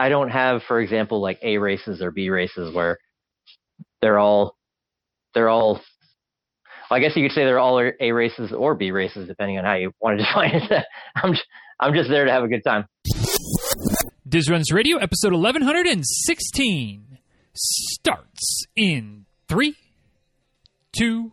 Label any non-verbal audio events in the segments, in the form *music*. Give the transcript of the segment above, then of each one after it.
I don't have, for example, like A races or B races where they're all they're all. Well, I guess you could say they're all A races or B races, depending on how you want to *laughs* define it. I'm just, I'm just there to have a good time. Diz Runs Radio, episode 1116, starts in three, two.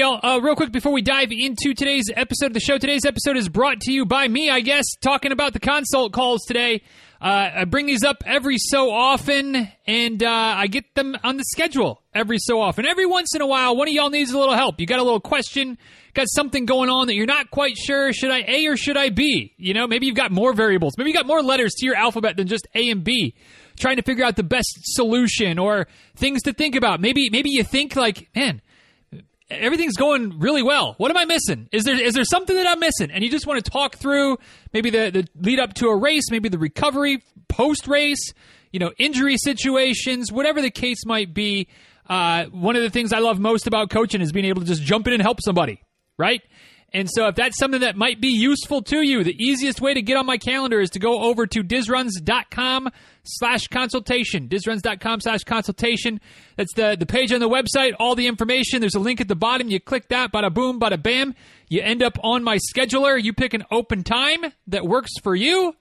Y'all, uh, real quick before we dive into today's episode of the show, today's episode is brought to you by me, I guess, talking about the consult calls today. Uh, I bring these up every so often, and uh, I get them on the schedule every so often. Every once in a while, one of y'all needs a little help. You got a little question, got something going on that you're not quite sure. Should I A or should I B? You know, maybe you've got more variables. Maybe you've got more letters to your alphabet than just A and B. Trying to figure out the best solution or things to think about. Maybe maybe you think like, man, everything's going really well. What am I missing? Is there is there something that I'm missing? And you just want to talk through maybe the, the lead up to a race, maybe the recovery post race, you know, injury situations, whatever the case might be. Uh, one of the things I love most about coaching is being able to just jump in and help somebody, right? And so if that's something that might be useful to you, the easiest way to get on my calendar is to go over to dizruns.com slash consultation. Dizruns.com slash consultation. That's the, the page on the website, all the information. There's a link at the bottom. You click that, bada boom, bada bam. You end up on my scheduler. You pick an open time that works for you.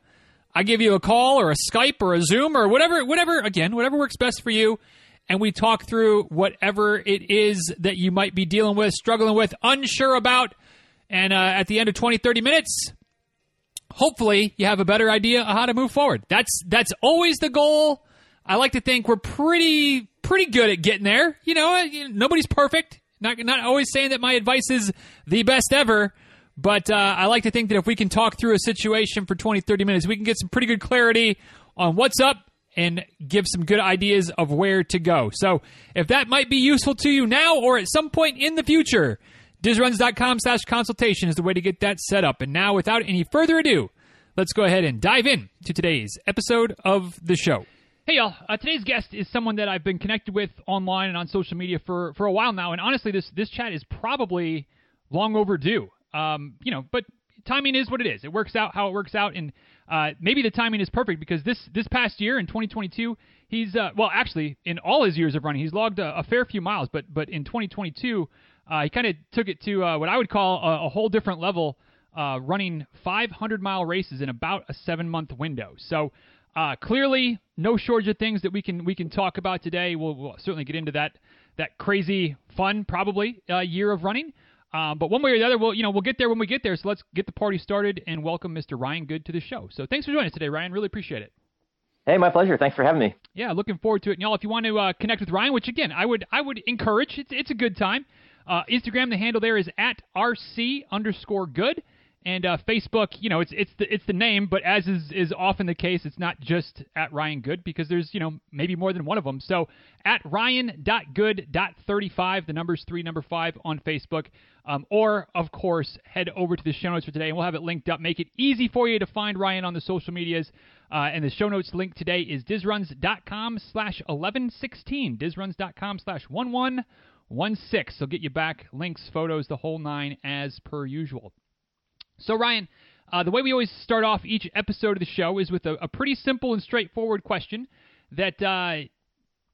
I give you a call or a Skype or a Zoom or whatever, whatever, again, whatever works best for you. And we talk through whatever it is that you might be dealing with, struggling with, unsure about. And uh, at the end of 20, 30 minutes, hopefully you have a better idea of how to move forward. That's that's always the goal. I like to think we're pretty pretty good at getting there. You know, nobody's perfect. Not not always saying that my advice is the best ever, but uh, I like to think that if we can talk through a situation for 20, 30 minutes, we can get some pretty good clarity on what's up and give some good ideas of where to go. So if that might be useful to you now or at some point in the future, Dizruns.com slash consultation is the way to get that set up. And now, without any further ado, let's go ahead and dive in to today's episode of the show. Hey y'all, uh, today's guest is someone that I've been connected with online and on social media for, for a while now, and honestly, this this chat is probably long overdue. Um, you know, but timing is what it is. It works out how it works out, and uh, maybe the timing is perfect because this this past year in 2022, he's uh, well, actually, in all his years of running, he's logged a, a fair few miles, but but in 2022, uh, he kind of took it to uh, what I would call a, a whole different level, uh, running 500 mile races in about a seven month window. So uh, clearly, no shortage of things that we can we can talk about today. We'll, we'll certainly get into that that crazy fun probably uh, year of running. Um, but one way or the other, we'll you know we'll get there when we get there. So let's get the party started and welcome Mr. Ryan Good to the show. So thanks for joining us today, Ryan. Really appreciate it. Hey, my pleasure. Thanks for having me. Yeah, looking forward to it. And y'all, if you want to uh, connect with Ryan, which again I would I would encourage, it's it's a good time. Uh, Instagram, the handle there is at rc underscore good. And uh, Facebook, you know, it's it's the it's the name, but as is is often the case, it's not just at Ryan Good because there's you know maybe more than one of them. So at Ryan.good.35, the number's three, number five on Facebook, um, or of course head over to the show notes for today, and we'll have it linked up. Make it easy for you to find Ryan on the social medias. Uh, and the show notes link today is dizruns.com slash 1116, dizruns.com slash 1116 one six. So get you back links, photos, the whole nine as per usual. So Ryan, uh, the way we always start off each episode of the show is with a, a pretty simple and straightforward question that uh,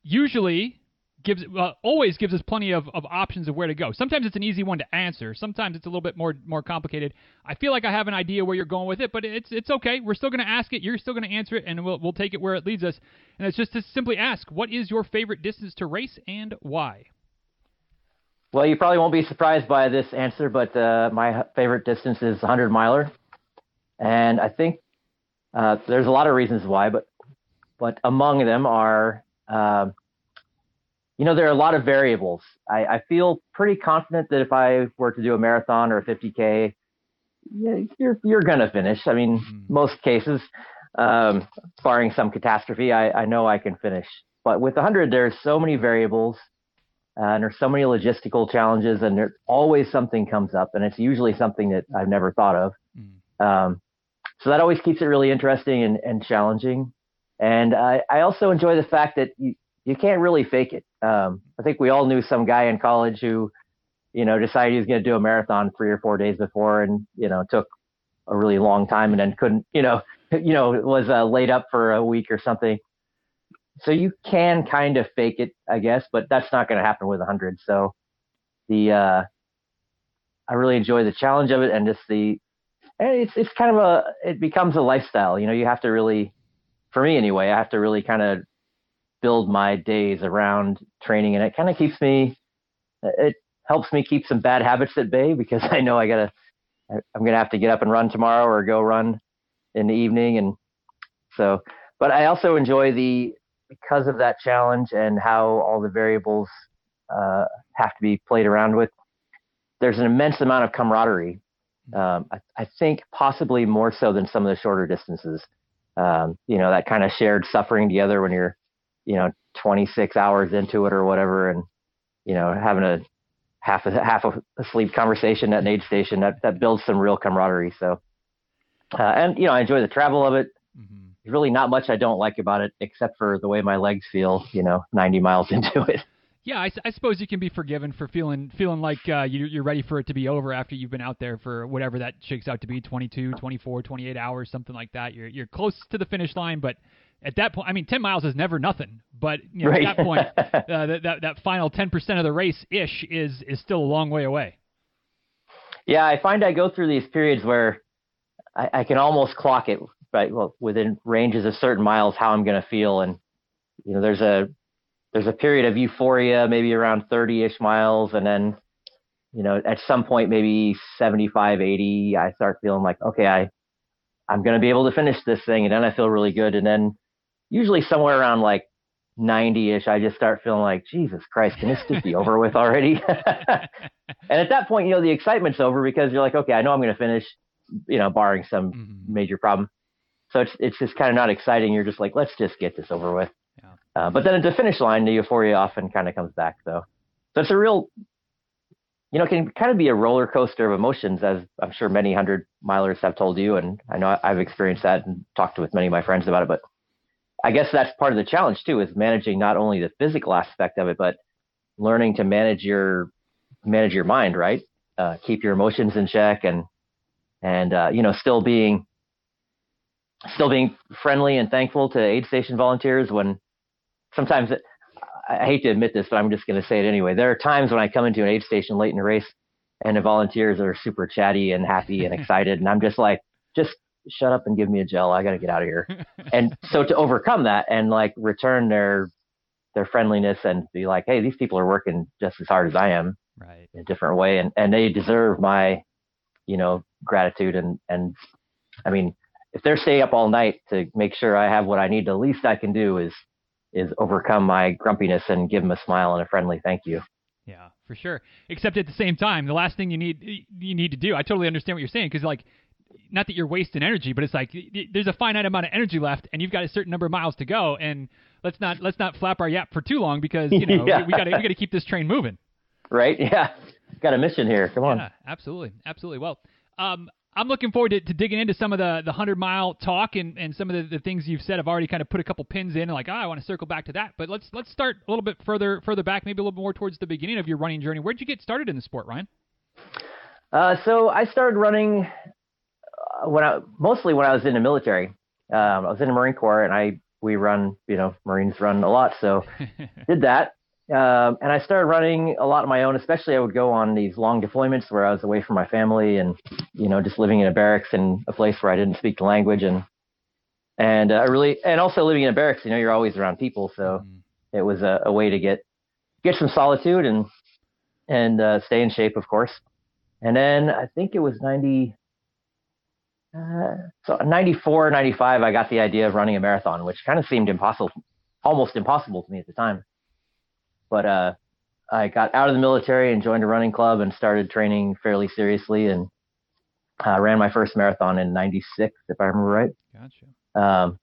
usually gives uh, always gives us plenty of, of options of where to go. Sometimes it's an easy one to answer. Sometimes it's a little bit more more complicated. I feel like I have an idea where you're going with it, but it's it's okay. We're still going to ask it. You're still going to answer it, and we'll we'll take it where it leads us. And it's just to simply ask, what is your favorite distance to race and why? Well, you probably won't be surprised by this answer, but uh, my favorite distance is 100 miler, and I think uh, there's a lot of reasons why, but but among them are, uh, you know, there are a lot of variables. I, I, feel pretty confident that if I were to do a marathon or a 50k, you're you're gonna finish. I mean, mm-hmm. most cases, um, barring some catastrophe, I, I know I can finish. But with 100, there's so many variables, and there's so many logistical challenges, and there's always something comes up, and it's usually something that I've never thought of. Mm. Um, so that always keeps it really interesting and, and challenging. And I, I also enjoy the fact that you, you can't really fake it. Um, I think we all knew some guy in college who, you know, decided he was going to do a marathon three or four days before, and you know, took a really long time, and then couldn't, you know, *laughs* you know, was uh, laid up for a week or something. So you can kind of fake it, I guess, but that's not going to happen with a hundred. So the uh, I really enjoy the challenge of it, and just the and it's it's kind of a it becomes a lifestyle. You know, you have to really, for me anyway, I have to really kind of build my days around training, and it kind of keeps me. It helps me keep some bad habits at bay because *laughs* I know I gotta. I'm gonna have to get up and run tomorrow or go run in the evening, and so. But I also enjoy the because of that challenge and how all the variables uh, have to be played around with. There's an immense amount of camaraderie um, I, I, think possibly more so than some of the shorter distances. Um, you know, that kind of shared suffering together when you're, you know, 26 hours into it or whatever, and you know, having a half a half a sleep conversation at an aid station that that builds some real camaraderie. So, uh, and you know, I enjoy the travel of it. Mm-hmm. There's really not much I don't like about it, except for the way my legs feel. You know, 90 miles *laughs* into it. Yeah, I, I, suppose you can be forgiven for feeling feeling like uh, you, you're ready for it to be over after you've been out there for whatever that shakes out to be 22, 24, 28 hours, something like that. You're you're close to the finish line, but at that point, I mean, 10 miles is never nothing. But you know, right. at that point, *laughs* uh, that, that that final 10% of the race ish is is still a long way away. Yeah, I find I go through these periods where I, I can almost clock it right well within ranges of certain miles how I'm going to feel, and you know, there's a there's a period of euphoria, maybe around 30-ish miles, and then, you know, at some point, maybe 75, 80, I start feeling like, okay, I, I'm going to be able to finish this thing, and then I feel really good, and then usually somewhere around like 90-ish, I just start feeling like, Jesus Christ, can this just be over with already? *laughs* and at that point, you know, the excitement's over because you're like, okay, I know I'm going to finish, you know, barring some mm-hmm. major problem. So it's it's just kind of not exciting. You're just like, let's just get this over with. Uh, but then at the finish line, the euphoria often kind of comes back, though. So it's a real, you know, can kind of be a roller coaster of emotions, as I'm sure many hundred milers have told you, and I know I've experienced that and talked with many of my friends about it. But I guess that's part of the challenge too, is managing not only the physical aspect of it, but learning to manage your manage your mind, right? Uh, keep your emotions in check, and and uh, you know, still being still being friendly and thankful to aid station volunteers when sometimes it, I hate to admit this, but I'm just going to say it anyway. There are times when I come into an aid station late in the race and the volunteers are super chatty and happy and *laughs* excited. And I'm just like, just shut up and give me a gel. I got to get out of here. *laughs* and so to overcome that and like return their, their friendliness and be like, Hey, these people are working just as hard as I am right. in a different way. And, and they deserve my, you know, gratitude. And, and I mean, if they're staying up all night to make sure I have what I need, the least I can do is is overcome my grumpiness and give them a smile and a friendly thank you. Yeah, for sure. Except at the same time, the last thing you need you need to do. I totally understand what you're saying because like not that you're wasting energy, but it's like there's a finite amount of energy left, and you've got a certain number of miles to go, and let's not let's not flap our yap for too long because you know *laughs* yeah. we, we got we got to keep this train moving. Right? *laughs* Yeah. Got a mission here. Come on. Yeah, absolutely, absolutely. Well, um, I'm looking forward to, to, digging into some of the, the 100 mile talk and, and some of the, the things you've said. I've already kind of put a couple pins in and like, oh, I want to circle back to that. But let's let's start a little bit further further back, maybe a little more towards the beginning of your running journey. Where'd you get started in the sport, Ryan? Uh, so I started running uh, when I mostly when I was in the military. Um, I was in the Marine Corps and I we run, you know, Marines run a lot, so *laughs* did that. Um, and I started running a lot on my own, especially I would go on these long deployments where I was away from my family and, you know, just living in a barracks in a place where I didn't speak the language. And, and uh, I really, and also living in a barracks, you know, you're always around people. So mm. it was a, a, way to get, get some solitude and, and uh, stay in shape, of course. And then I think it was 90, uh, so 94, 95, I got the idea of running a marathon, which kind of seemed impossible, almost impossible to me at the time. But uh, I got out of the military and joined a running club and started training fairly seriously and uh, ran my first marathon in '96, if I remember right. Gotcha. um,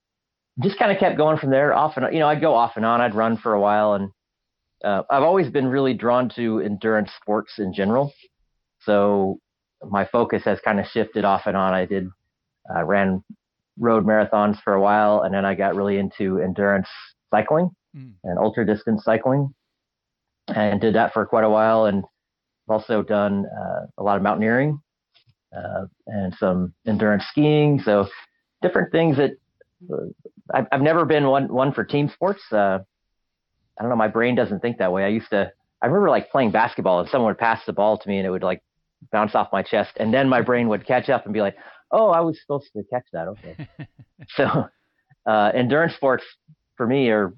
just kind of kept going from there. Off and you know, I'd go off and on. I'd run for a while, and uh, I've always been really drawn to endurance sports in general. So my focus has kind of shifted off and on. I did uh, ran road marathons for a while, and then I got really into endurance cycling mm. and ultra distance cycling, and did that for quite a while. And I've also done uh, a lot of mountaineering uh, and some endurance skiing. So different things that uh, I've, I've never been one one for team sports. Uh, I don't know. My brain doesn't think that way. I used to. I remember like playing basketball and someone would pass the ball to me and it would like bounce off my chest and then my brain would catch up and be like, oh, I was supposed to catch that. Okay. *laughs* so uh, endurance sports for me are,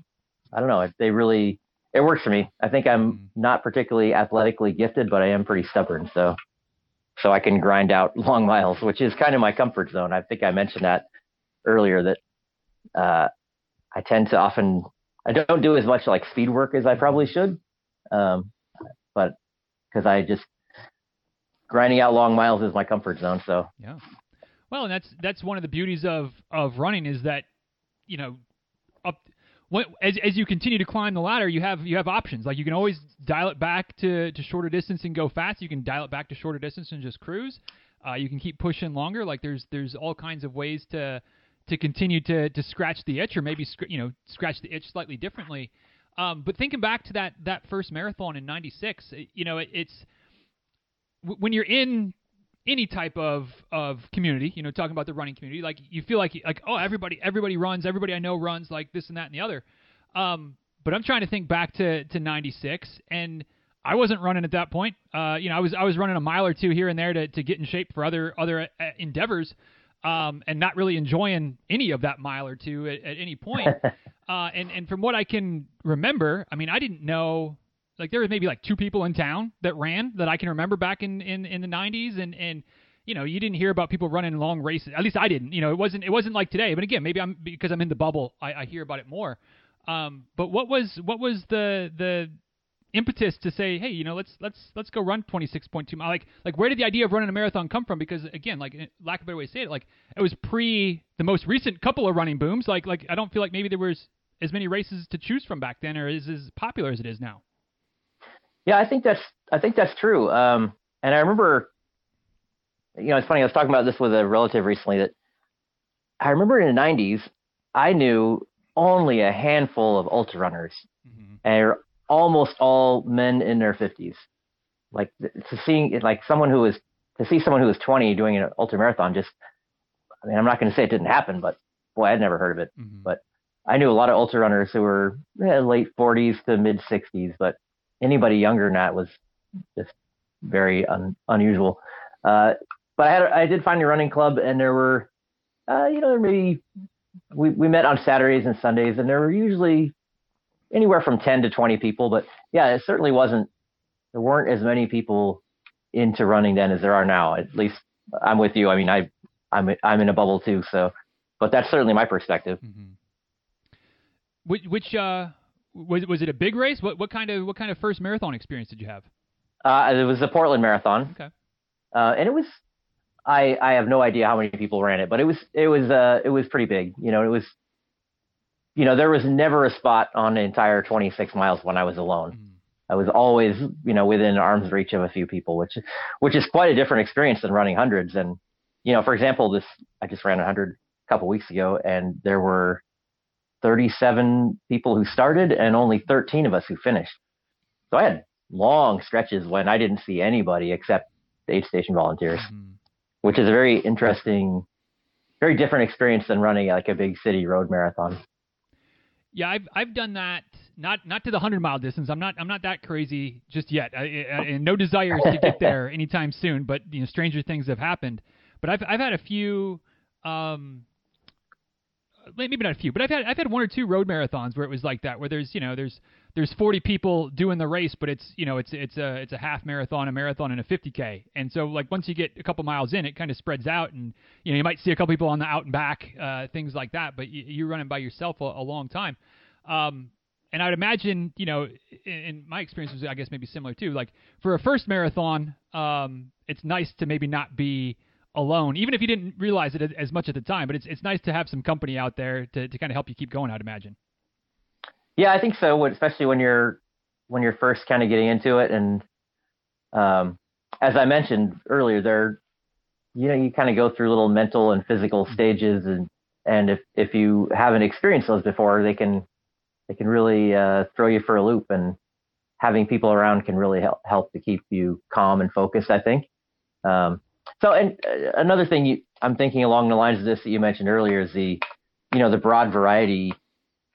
I don't know, they really it works for me. I think I'm mm-hmm. not particularly athletically gifted, but I am pretty stubborn. So so I can grind out *laughs* long miles, which is kind of my comfort zone. I think I mentioned that earlier that uh, I tend to often I don't do as much like speed work as I probably should, um, but because I just grinding out long miles is my comfort zone. So yeah, well, and that's that's one of the beauties of of running is that you know up as as you continue to climb the ladder, you have you have options. Like you can always dial it back to to shorter distance and go fast. You can dial it back to shorter distance and just cruise. Uh, you can keep pushing longer. Like there's there's all kinds of ways to to continue to to scratch the itch or maybe you know scratch the itch slightly differently. Um, but thinking back to that that first marathon in '96, you know it, it's when you're in any type of of community, you know, talking about the running community, like you feel like like oh everybody everybody runs, everybody I know runs like this and that and the other. Um, but I'm trying to think back to to '96 and. I wasn't running at that point. Uh, you know, I was I was running a mile or two here and there to, to get in shape for other other uh, endeavors um, and not really enjoying any of that mile or two at, at any point. *laughs* uh, and and from what I can remember, I mean, I didn't know like there was maybe like two people in town that ran that I can remember back in in, in the 90s, and and you know you didn't hear about people running long races. At least I didn't. You know, it wasn't it wasn't like today. But again, maybe I'm because I'm in the bubble, I, I hear about it more. Um, but what was what was the the impetus to say, hey, you know, let's let's let's go run 26.2 miles. Like like where did the idea of running a marathon come from? Because again, like lack of a better way to say it, like it was pre the most recent couple of running booms. Like like I don't feel like maybe there was as many races to choose from back then, or is as popular as it is now. Yeah, I think that's I think that's true. Um, and I remember, you know, it's funny. I was talking about this with a relative recently that I remember in the '90s, I knew only a handful of ultra runners, mm-hmm. and almost all men in their 50s. Like to seeing like someone who was to see someone who was 20 doing an ultra marathon. Just, I mean, I'm not going to say it didn't happen, but boy, I'd never heard of it. Mm-hmm. But I knew a lot of ultra runners who were eh, late 40s to mid 60s, but anybody younger than that was just very un, unusual. Uh, but I had I did find a running club, and there were, uh, you know, maybe we we met on Saturdays and Sundays, and there were usually anywhere from 10 to 20 people. But yeah, it certainly wasn't, there weren't as many people into running then as there are now. At least I'm with you. I mean, I, I'm, I'm in a bubble too. So, but that's certainly my perspective. Mm-hmm. Which, which, uh, was, was it a big race? What, what kind of, what kind of first marathon experience did you have? Uh, it was the Portland Marathon. Okay. Uh, and it was, I, I have no idea how many people ran it, but it was, it was, uh, it was pretty big. You know, it was you know, there was never a spot on the entire 26 miles when I was alone. Mm. I was always, you know, within arm's reach of a few people, which, which is quite a different experience than running hundreds. And, you know, for example, this, I just ran a hundred a couple weeks ago and there were 37 people who started and only 13 of us who finished. So I had long stretches when I didn't see anybody except the aid station volunteers, mm. which is a very interesting, very different experience than running like a big city road marathon. Yeah, I've I've done that. Not not to the hundred mile distance. I'm not I'm not that crazy just yet, I, I, and no desires to get there *laughs* anytime soon. But you know, stranger things have happened. But I've I've had a few. Um, maybe not a few, but I've had I've had one or two road marathons where it was like that, where there's you know there's there's 40 people doing the race, but it's you know it's it's a it's a half marathon, a marathon, and a 50k. And so like once you get a couple miles in, it kind of spreads out, and you know you might see a couple people on the out and back, uh, things like that. But you, are running by yourself a, a long time. Um, and I would imagine, you know, in, in, my experience was, I guess, maybe similar too. Like for a first marathon, um, it's nice to maybe not be alone, even if you didn't realize it as much at the time. But it's it's nice to have some company out there to, to kind of help you keep going. I'd imagine. Yeah, I think so. Especially when you're when you're first kind of getting into it, and um, as I mentioned earlier, there, you know, you kind of go through little mental and physical stages, and and if if you haven't experienced those before, they can they can really uh, throw you for a loop, and having people around can really help help to keep you calm and focused. I think. Um, so, and uh, another thing you, I'm thinking along the lines of this that you mentioned earlier is the, you know, the broad variety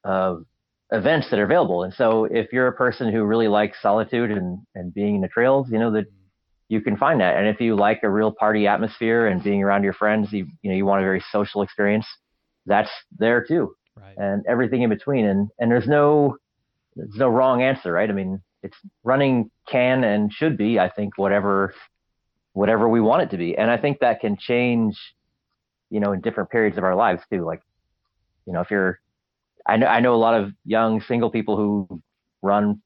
of events that are available. And so, if you're a person who really likes solitude and and being in the trails, you know that you can find that. And if you like a real party atmosphere and being around your friends, you you know you want a very social experience, that's there too. Right. And everything in between. And and there's no there's no wrong answer, right? I mean, it's running can and should be, I think, whatever whatever we want it to be. And I think that can change, you know, in different periods of our lives too. Like, you know, if you're I know I know a lot of young single people who run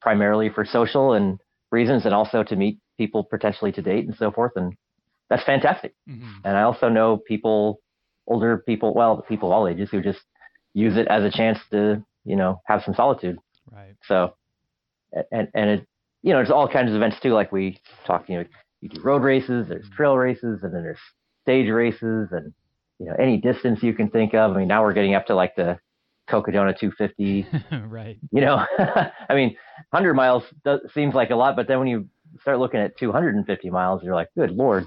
primarily for social and reasons and also to meet people potentially to date and so forth and that's fantastic. Mm-hmm. And I also know people older people, well, people all ages who just use it as a chance to, you know, have some solitude. Right. So and and it you know, there's all kinds of events too, like we talked, you know, you do road races, there's mm-hmm. trail races, and then there's stage races, and you know, any distance you can think of. I mean, now we're getting up to like the Cocodona 250. *laughs* right. You know, *laughs* I mean, 100 miles does, seems like a lot, but then when you start looking at 250 miles, you're like, good lord.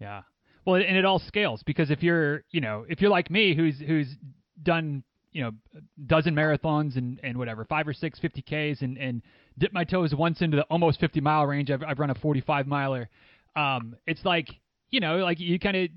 Yeah. Well, and it all scales because if you're, you know, if you're like me, who's who's done, you know, dozen marathons and and whatever, five or six 50ks, and and dip my toes once into the almost 50 mile range. I've I've run a 45 miler. Um, it's like you know, like you kind of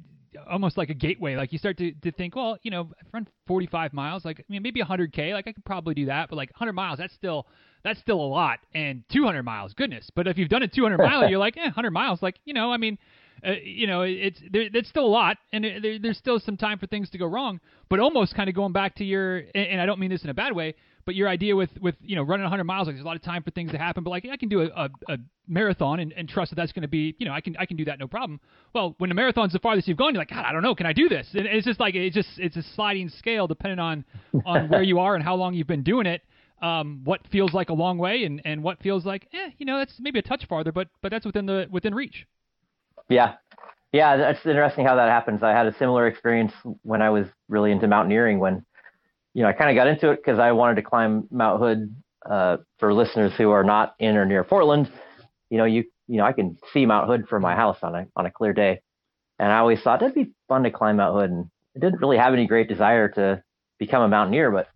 almost like a gateway. Like you start to, to think, well, you know, I've run 45 miles. Like, I mean, maybe 100k. Like I could probably do that, but like 100 miles, that's still that's still a lot. And 200 miles, goodness. But if you've done a 200 mile, *laughs* you're like, eh, 100 miles. Like, you know, I mean, uh, you know, it's there, it's still a lot, and there, there's still some time for things to go wrong. But almost kind of going back to your, and, and I don't mean this in a bad way, but your idea with with you know running 100 miles, like there's a lot of time for things to happen. But like I can do a, a, a marathon and, and trust that that's going to be, you know, I can I can do that no problem. Well, when the marathon's the farthest you've gone, you're like, God, I don't know, can I do this? And it's just like it's just it's a sliding scale depending on on *laughs* where you are and how long you've been doing it. Um, what feels like a long way and, and what feels like, eh, you know, that's maybe a touch farther, but but that's within the within reach. Yeah, yeah, that's interesting how that happens. I had a similar experience when I was really into mountaineering. When you know, I kind of got into it because I wanted to climb Mount Hood. Uh, for listeners who are not in or near Portland, you know, you you know, I can see Mount Hood from my house on a on a clear day, and I always thought that'd be fun to climb Mount Hood. And I didn't really have any great desire to become a mountaineer, but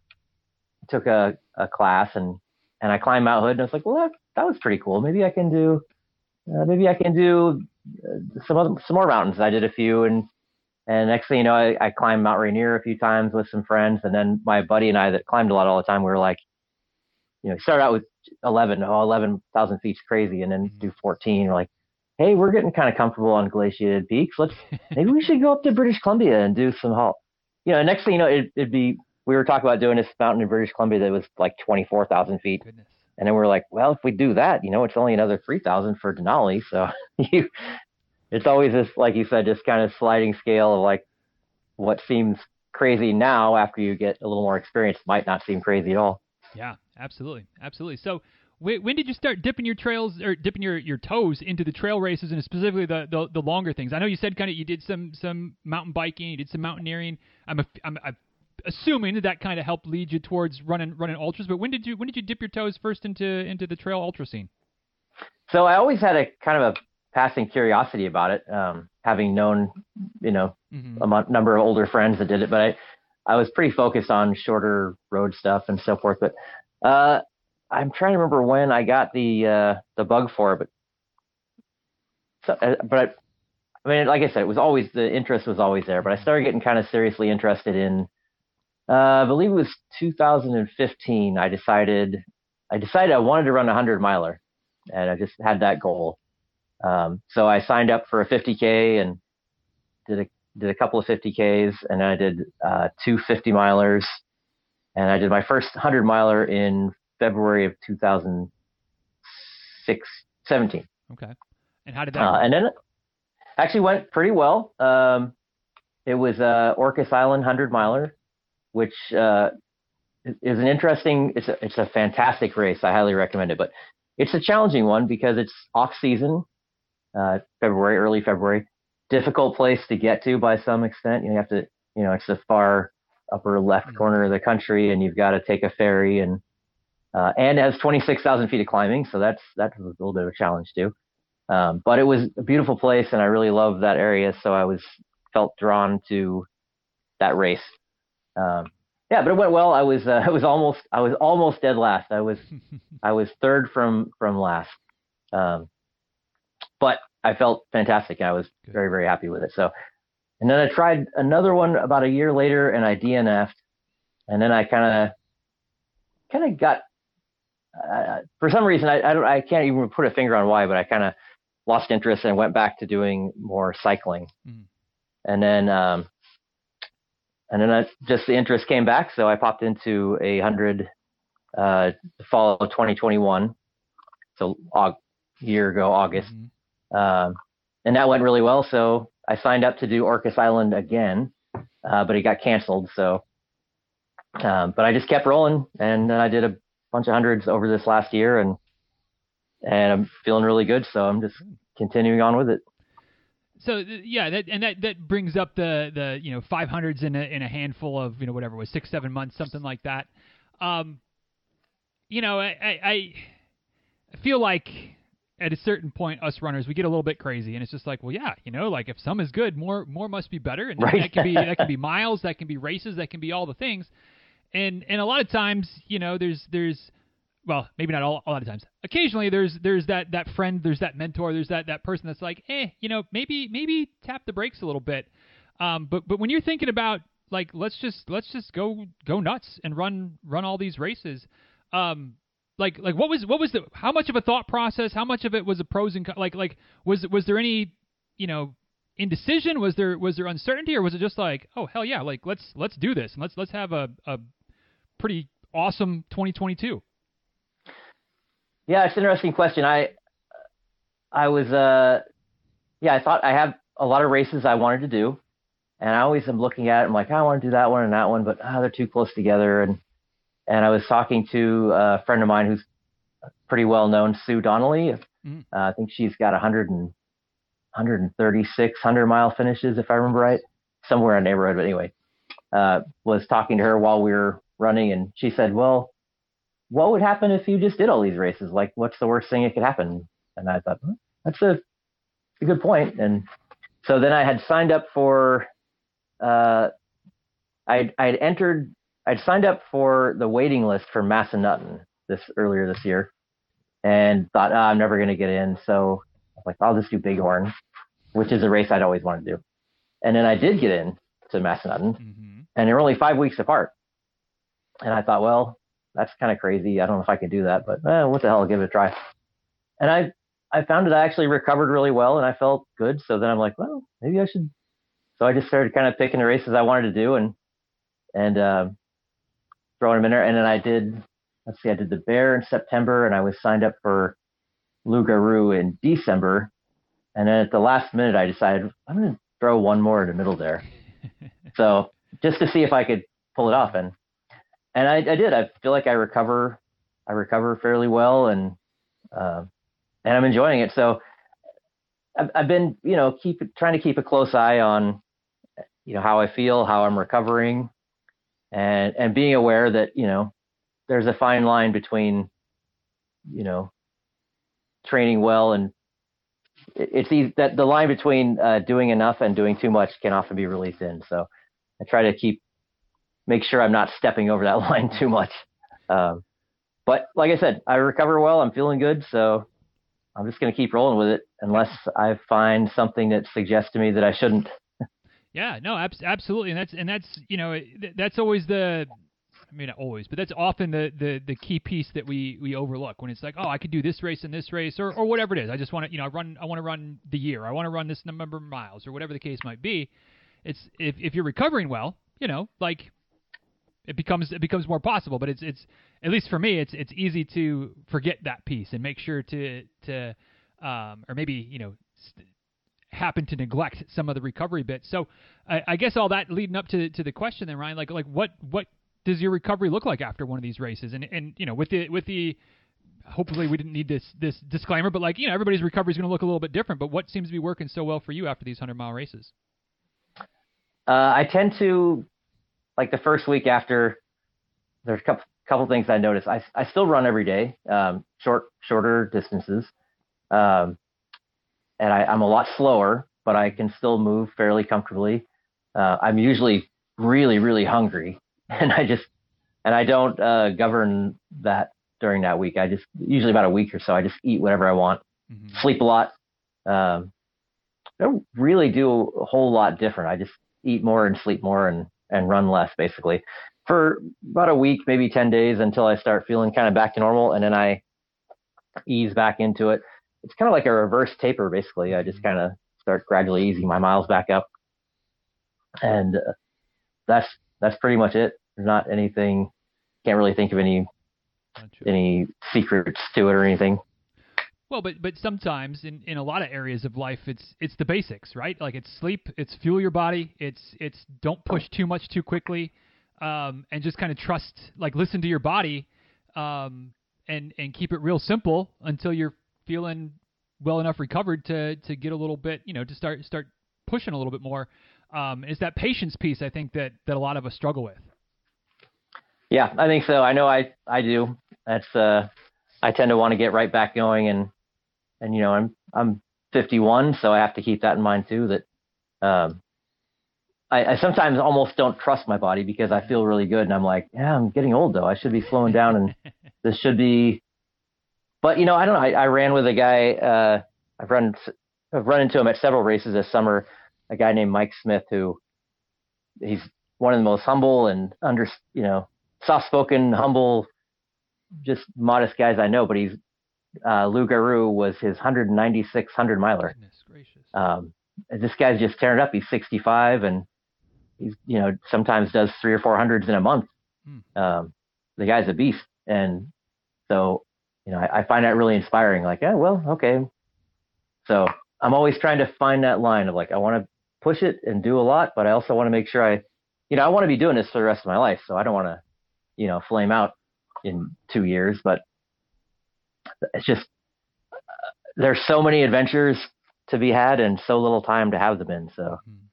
took a a class and and I climbed Mount Hood, and I was like, well, that that was pretty cool. Maybe I can do, uh, maybe I can do some other, some more mountains. I did a few, and and next thing you know, I, I climbed Mount Rainier a few times with some friends, and then my buddy and I that climbed a lot all the time, we were like, you know, start out with 11, oh, 11,000 feet's crazy, and then mm-hmm. do 14. We're like, hey, we're getting kind of comfortable on glaciated peaks. Let's *laughs* maybe we should go up to British Columbia and do some halt. You know, next thing you know, it, it'd be we were talking about doing this mountain in British Columbia that was like 24,000 feet. Goodness. And then we're like, well, if we do that, you know, it's only another 3,000 for Denali. *laughs* So you, it's always this, like you said, just kind of sliding scale of like what seems crazy now after you get a little more experience might not seem crazy at all. Yeah, absolutely. Absolutely. So when did you start dipping your trails or dipping your, your toes into the trail races and specifically the, the, the longer things? I know you said kind of you did some some mountain biking, you did some mountaineering. I'm a, I'm, I'm assuming that that kind of helped lead you towards running running ultras. But when did you when did you dip your toes first into into the trail ultra scene? So I always had a kind of a passing curiosity about it, um, having known you know mm-hmm. a number of older friends that did it, but I I was pretty focused on shorter road stuff and so forth. But uh, I'm trying to remember when I got the uh, the bug for it, but so, uh, but I mean, like I said, it was always the interest was always there. But I started getting kind of seriously interested in uh, I believe it was 2015. I decided I decided I wanted to run a hundred miler, and I just had that goal. Um, so I signed up for a 50k and did a did a couple of 50ks, and then I did uh, two 50 milers, and I did my first 100 miler in February of 2006, 17. Okay. And how did that? Uh, and then actually went pretty well. Um, it was uh, Orcas Island hundred miler, which uh, is an interesting. It's a it's a fantastic race. I highly recommend it, but it's a challenging one because it's off season, uh, February, early February. Difficult place to get to by some extent. You have to, you know, it's the far upper left mm-hmm. corner of the country, and you've got to take a ferry, and uh, and it has 26,000 feet of climbing, so that's that's a little bit of a challenge too. Um, but it was a beautiful place, and I really loved that area, so I was felt drawn to that race. Um, yeah, but it went well. I was uh, *laughs* I was almost I was almost dead last. I was *laughs* I was third from from last. Um, but I felt fantastic. I was Good. very very happy with it. So, and then I tried another one about a year later, and I DNF'd. And then I kind of kind of got uh, for some reason I I, don't, I can't even put a finger on why, but I kind of lost interest and went back to doing more cycling. Mm. And then um, and then I, just the interest came back, so I popped into a hundred uh, fall of 2021, so a year ago August, mm-hmm. um, and that went really well. So I signed up to do Orcas Island again, uh, but it got canceled. So, um, but I just kept rolling, and then I did a bunch of hundreds over this last year, and and I'm feeling really good. So I'm just continuing on with it so yeah, that, and that that brings up the the you know 500s in a in a handful of you know whatever it was six seven months something like that. Um, you know, I, I I feel like at a certain point, us runners we get a little bit crazy, and it's just like, well, yeah, you know, like if some is good, more more must be better, and right. that can be *laughs* that can be miles, that can be races, that can be all the things, and and a lot of times, you know, there's there's well, maybe not all, a lot of times. Occasionally, there's there's that that friend, there's that mentor, there's that that person that's like, eh, you know, maybe maybe tap the brakes a little bit. Um, but but when you're thinking about like let's just let's just go go nuts and run run all these races, um, like like what was what was the how much of a thought process? How much of it was a pros and like like was was there any you know indecision? Was there was there uncertainty, or was it just like oh hell yeah, like let's let's do this and let's let's have a a pretty awesome 2022. Yeah, it's an interesting question. I I was uh yeah, I thought I have a lot of races I wanted to do. And I always am looking at it, I'm like, I want to do that one and that one, but oh, they're too close together. And and I was talking to a friend of mine who's pretty well known, Sue Donnelly. Mm. Uh, I think she's got 100 and 136 100 mile finishes, if I remember right, somewhere in the neighborhood. But anyway, uh, was talking to her while we were running, and she said, "Well, what would happen if you just did all these races? Like, what's the worst thing that could happen? And I thought, hmm, that's a, a good point. And so then I had signed up for, uh, I'd, I'd entered, I'd signed up for the waiting list for Massanutten this earlier this year and thought, oh, I'm never going to get in. So I was like, I'll just do Bighorn, which is a race I'd always wanted to do. And then I did get in to Massanutten mm-hmm. and they're only five weeks apart. And I thought, well, that's kind of crazy. I don't know if I can do that, but eh, what the hell, I'll give it a try. And I I found that I actually recovered really well and I felt good. So then I'm like, well, maybe I should. So I just started kind of picking the races I wanted to do and and uh, throwing them in there. And then I did. Let's see, I did the Bear in September, and I was signed up for Loup Garou in December. And then at the last minute, I decided I'm going to throw one more in the middle there. *laughs* so just to see if I could pull it off. And and I, I did. I feel like I recover. I recover fairly well, and uh, and I'm enjoying it. So I've, I've been, you know, keep trying to keep a close eye on, you know, how I feel, how I'm recovering, and and being aware that you know there's a fine line between, you know, training well and it's easy, that the line between uh, doing enough and doing too much can often be really thin. So I try to keep make sure I'm not stepping over that *laughs* line too much. Um, but like I said, I recover well. I'm feeling good, so I'm just going to keep rolling with it unless I find something that suggests to me that I shouldn't. *laughs* yeah, no, ab- absolutely, and that's and that's you know that's always the. I mean, not always, but that's often the, the, the key piece that we, we overlook when it's like, oh, I could do this race and this race or, or whatever it is. I just want to, you know, run. I want to run the year. I want to run this number of miles or whatever the case might be. It's if if you're recovering well, you know, like it becomes it becomes more possible. But it's it's at least for me, it's it's easy to forget that piece and make sure to to um, or maybe you know. St- happen to neglect some of the recovery bits. So I, I guess all that leading up to to the question then, Ryan, like like what what does your recovery look like after one of these races? And and you know with the with the hopefully we didn't need this this disclaimer, but like you know everybody's recovery is going to look a little bit different. But what seems to be working so well for you after these hundred mile races? Uh, I tend to like the first week after. There's a couple couple things I noticed. I I still run every day, um, short shorter distances, um, and I, I'm a lot slower, but I can still move fairly comfortably. Uh, I'm usually really really hungry, *laughs* and I just and I don't uh, govern that during that week. I just usually about a week or so. I just eat whatever I want, mm-hmm. sleep a lot. Um, I don't really do a whole lot different. I just eat more and sleep more and and run less basically for about a week, maybe 10 days until I start feeling kind of back to normal. And then I ease back into it. It's kind of like a reverse taper, basically. I just mm-hmm. kind of start gradually easing my miles back up. And uh, that's, that's pretty much it. There's not anything, can't really think of any, any secrets to it or anything. Well, but but sometimes in, in a lot of areas of life, it's it's the basics, right? Like it's sleep, it's fuel your body, it's it's don't push too much too quickly, um, and just kind of trust, like listen to your body, um, and and keep it real simple until you're feeling well enough recovered to to get a little bit, you know, to start start pushing a little bit more. Um, is that patience piece I think that that a lot of us struggle with. Yeah, I think so. I know I I do. That's uh, I tend to want to get right back going, and and you know I'm I'm 51, so I have to keep that in mind too. That um, I, I sometimes almost don't trust my body because I feel really good and I'm like, yeah, I'm getting old though. I should be slowing down and *laughs* this should be. But you know, I don't know. I, I ran with a guy. Uh, I've run I've run into him at several races this summer. A guy named Mike Smith who he's one of the most humble and under you know soft spoken, humble, just modest guys I know. But he's uh, Loup Garou was his 196 hundred miler. Um, this guy's just tearing up. He's 65 and he's you know sometimes does three or four hundreds in a month. Hmm. Um, the guy's a beast, and so you know I, I find that really inspiring. Like, yeah, well, okay. So I'm always trying to find that line of like I want to push it and do a lot, but I also want to make sure I, you know, I want to be doing this for the rest of my life. So I don't want to, you know, flame out in two years. But it's just there's so many adventures to be had and so little time to have them in. So. Mm-hmm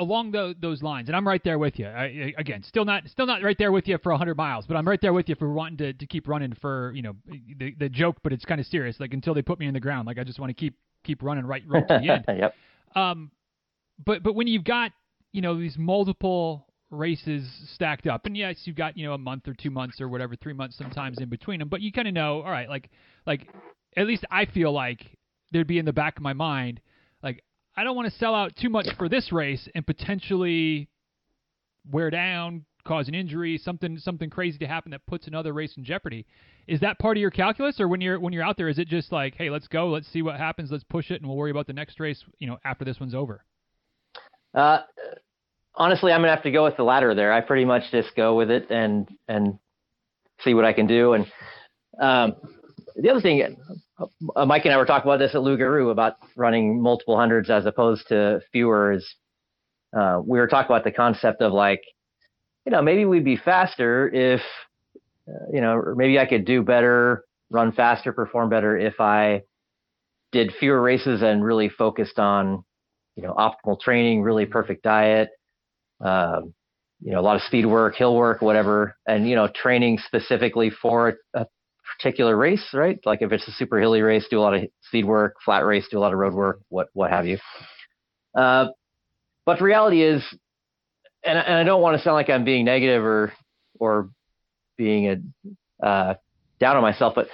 along the, those lines, and I'm right there with you. I, again, still not still not right there with you for 100 miles, but I'm right there with you for wanting to, to keep running for you know the, the joke, but it's kind of serious. Like until they put me in the ground, like I just want to keep keep running right right to the *laughs* end. yep. Um, but but when you've got you know these multiple races stacked up, and yes, you've got you know a month or two months or whatever, three months sometimes in between them, but you kind of know, all right, like like at least I feel like there'd be in the back of my mind like, I don't want to sell out too much for this race and potentially wear down, cause an injury, something something crazy to happen that puts another race in jeopardy. Is that part of your calculus, or when you're when you're out there, is it just like, hey, let's go, let's see what happens, let's push it, and we'll worry about the next race, you know, after this one's over? Uh, honestly, I'm gonna have to go with the latter there. I pretty much just go with it and and see what I can do. And um, the other thing, uh, Mike and I were talking about this at Loup Garou about running multiple hundreds as opposed to fewer. Is uh, we were talking about the concept of like, you know, maybe we'd be faster if, uh, you know, maybe I could do better, run faster, perform better if I did fewer races and really focused on, you know, optimal training, really perfect diet, um, you know, a lot of speed work, hill work, whatever, and you know, training specifically for a, particular race, right? Like if it's a super hilly race, do a lot of speed work, flat race, do a lot of road work, what what have you. Uh, but the reality is, and, and I don't want to sound like I'm being negative or or being a uh, down on myself, but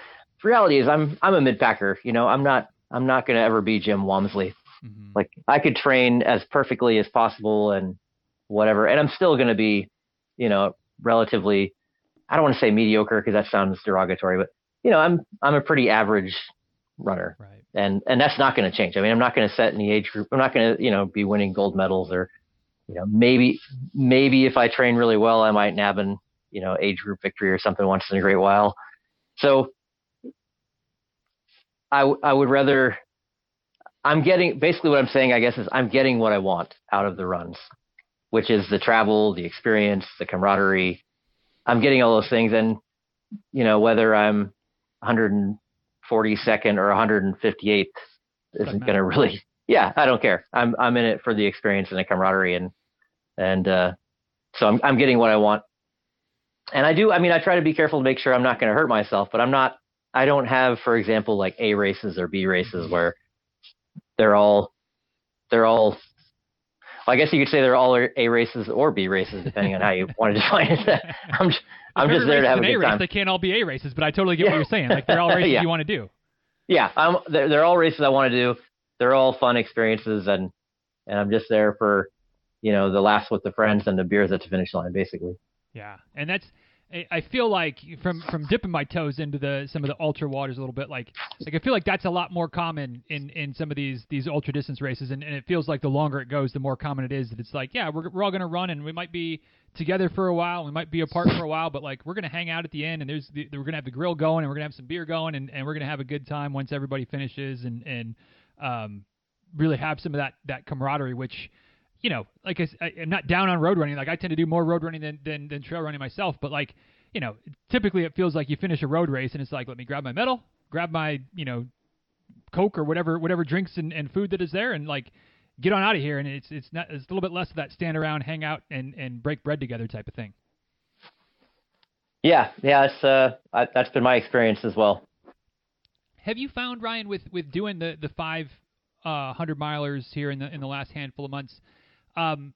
the reality is I'm I'm a mid packer. You know, I'm not I'm not going to ever be Jim Walmsley. Mm-hmm. Like I could train as perfectly as possible and whatever, and I'm still going to be, you know, relatively I don't want to say mediocre because that sounds derogatory, but you know, I'm I'm a pretty average runner, right. and and that's not going to change. I mean, I'm not going to set any age group. I'm not going to you know be winning gold medals or you know maybe maybe if I train really well, I might nab an you know age group victory or something once in a great while. So I I would rather I'm getting basically what I'm saying, I guess, is I'm getting what I want out of the runs, which is the travel, the experience, the camaraderie. I'm getting all those things, and you know whether I'm 142nd or 158th isn't going to really. Yeah, I don't care. I'm I'm in it for the experience and the camaraderie, and and uh, so I'm I'm getting what I want. And I do. I mean, I try to be careful to make sure I'm not going to hurt myself, but I'm not. I don't have, for example, like A races or B races where they're all they're all I guess you could say they're all A races or B races, depending on how you want to *laughs* define it. *laughs* I'm, I'm just there to have a, good race, time. They can't all be A races, but I totally get yeah. what you're saying. Like they're all *laughs* races yeah. you want to do. Yeah, I'm, they're, they're all races I want to do. They're all fun experiences, and and I'm just there for, you know, the laughs with the friends and the beers at the finish line, basically. Yeah, and that's I feel like from from dipping my toes into the some of the ultra waters a little bit, like like I feel like that's a lot more common in in some of these these ultra distance races, and, and it feels like the longer it goes, the more common it is. That it's like, yeah, we're we're all gonna run, and we might be together for a while, we might be apart for a while, but like we're gonna hang out at the end, and there's the, we're gonna have the grill going, and we're gonna have some beer going, and, and we're gonna have a good time once everybody finishes, and and um, really have some of that that camaraderie, which you know, like I, am not down on road running. Like I tend to do more road running than, than than trail running myself. But like, you know, typically it feels like you finish a road race and it's like, let me grab my medal, grab my, you know, Coke or whatever whatever drinks and, and food that is there, and like get on out of here. And it's it's not it's a little bit less of that stand around, hang out, and and break bread together type of thing. Yeah, yeah, it's uh, I, that's been my experience as well. Have you found Ryan with with doing the the five uh, hundred milers here in the in the last handful of months? Um,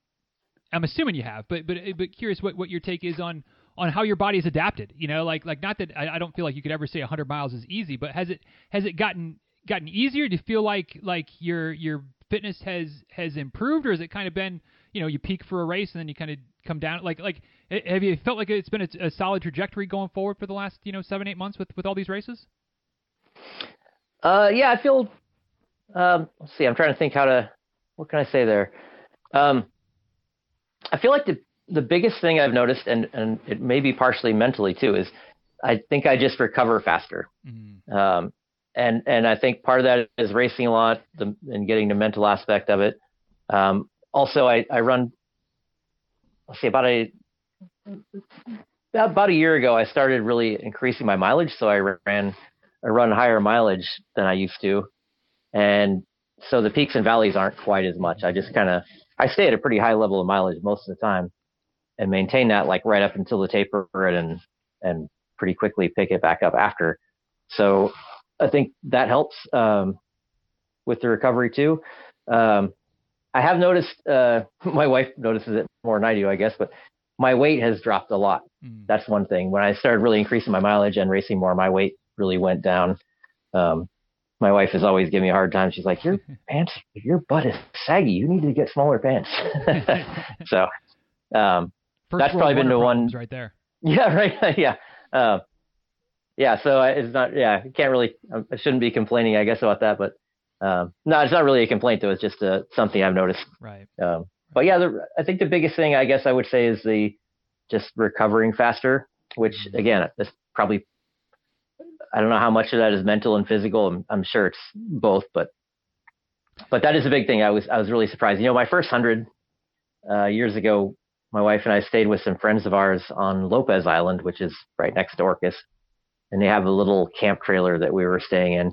I'm assuming you have, but but but curious what, what your take is on on how your body adapted. You know, like like not that I, I don't feel like you could ever say 100 miles is easy, but has it has it gotten gotten easier? Do you feel like like your your fitness has has improved, or has it kind of been you know you peak for a race and then you kind of come down? Like like have you felt like it's been a, a solid trajectory going forward for the last you know seven eight months with with all these races? Uh, yeah, I feel. Um, let's see. I'm trying to think how to. What can I say there? Um, I feel like the the biggest thing I've noticed, and and it may be partially mentally too, is I think I just recover faster. Mm-hmm. Um, and and I think part of that is racing a lot the, and getting the mental aspect of it. Um, also, I, I run. Let's see, about a about a year ago, I started really increasing my mileage. So I ran I run higher mileage than I used to, and so the peaks and valleys aren't quite as much. I just kind of I stay at a pretty high level of mileage most of the time and maintain that like right up until the taper and and pretty quickly pick it back up after. So I think that helps um, with the recovery too. Um, I have noticed uh, *laughs* my wife notices it more than I do, I guess, but my weight has dropped a lot. Mm. That's one thing. When I started really increasing my mileage and racing more, my weight really went down. Um, my wife is always giving me a hard time. She's like, "Your *laughs* pants, your butt is saggy. You need to get smaller pants." *laughs* so, um, that's probably been the one right there. Yeah, *laughs* right. yeah, uh, yeah. So it's not. Yeah, I can't really. I shouldn't be complaining, I guess, about that. But um, no, it's not really a complaint though. It's just uh, something I've noticed. Right. Um, but yeah, the, I think the biggest thing I guess I would say is the just recovering faster, which mm-hmm. again, is probably I don't know how much of that is mental and physical. I'm, I'm sure it's both, but but that is a big thing. I was I was really surprised. You know, my first hundred uh, years ago, my wife and I stayed with some friends of ours on Lopez Island, which is right next to Orcas, and they have a little camp trailer that we were staying in.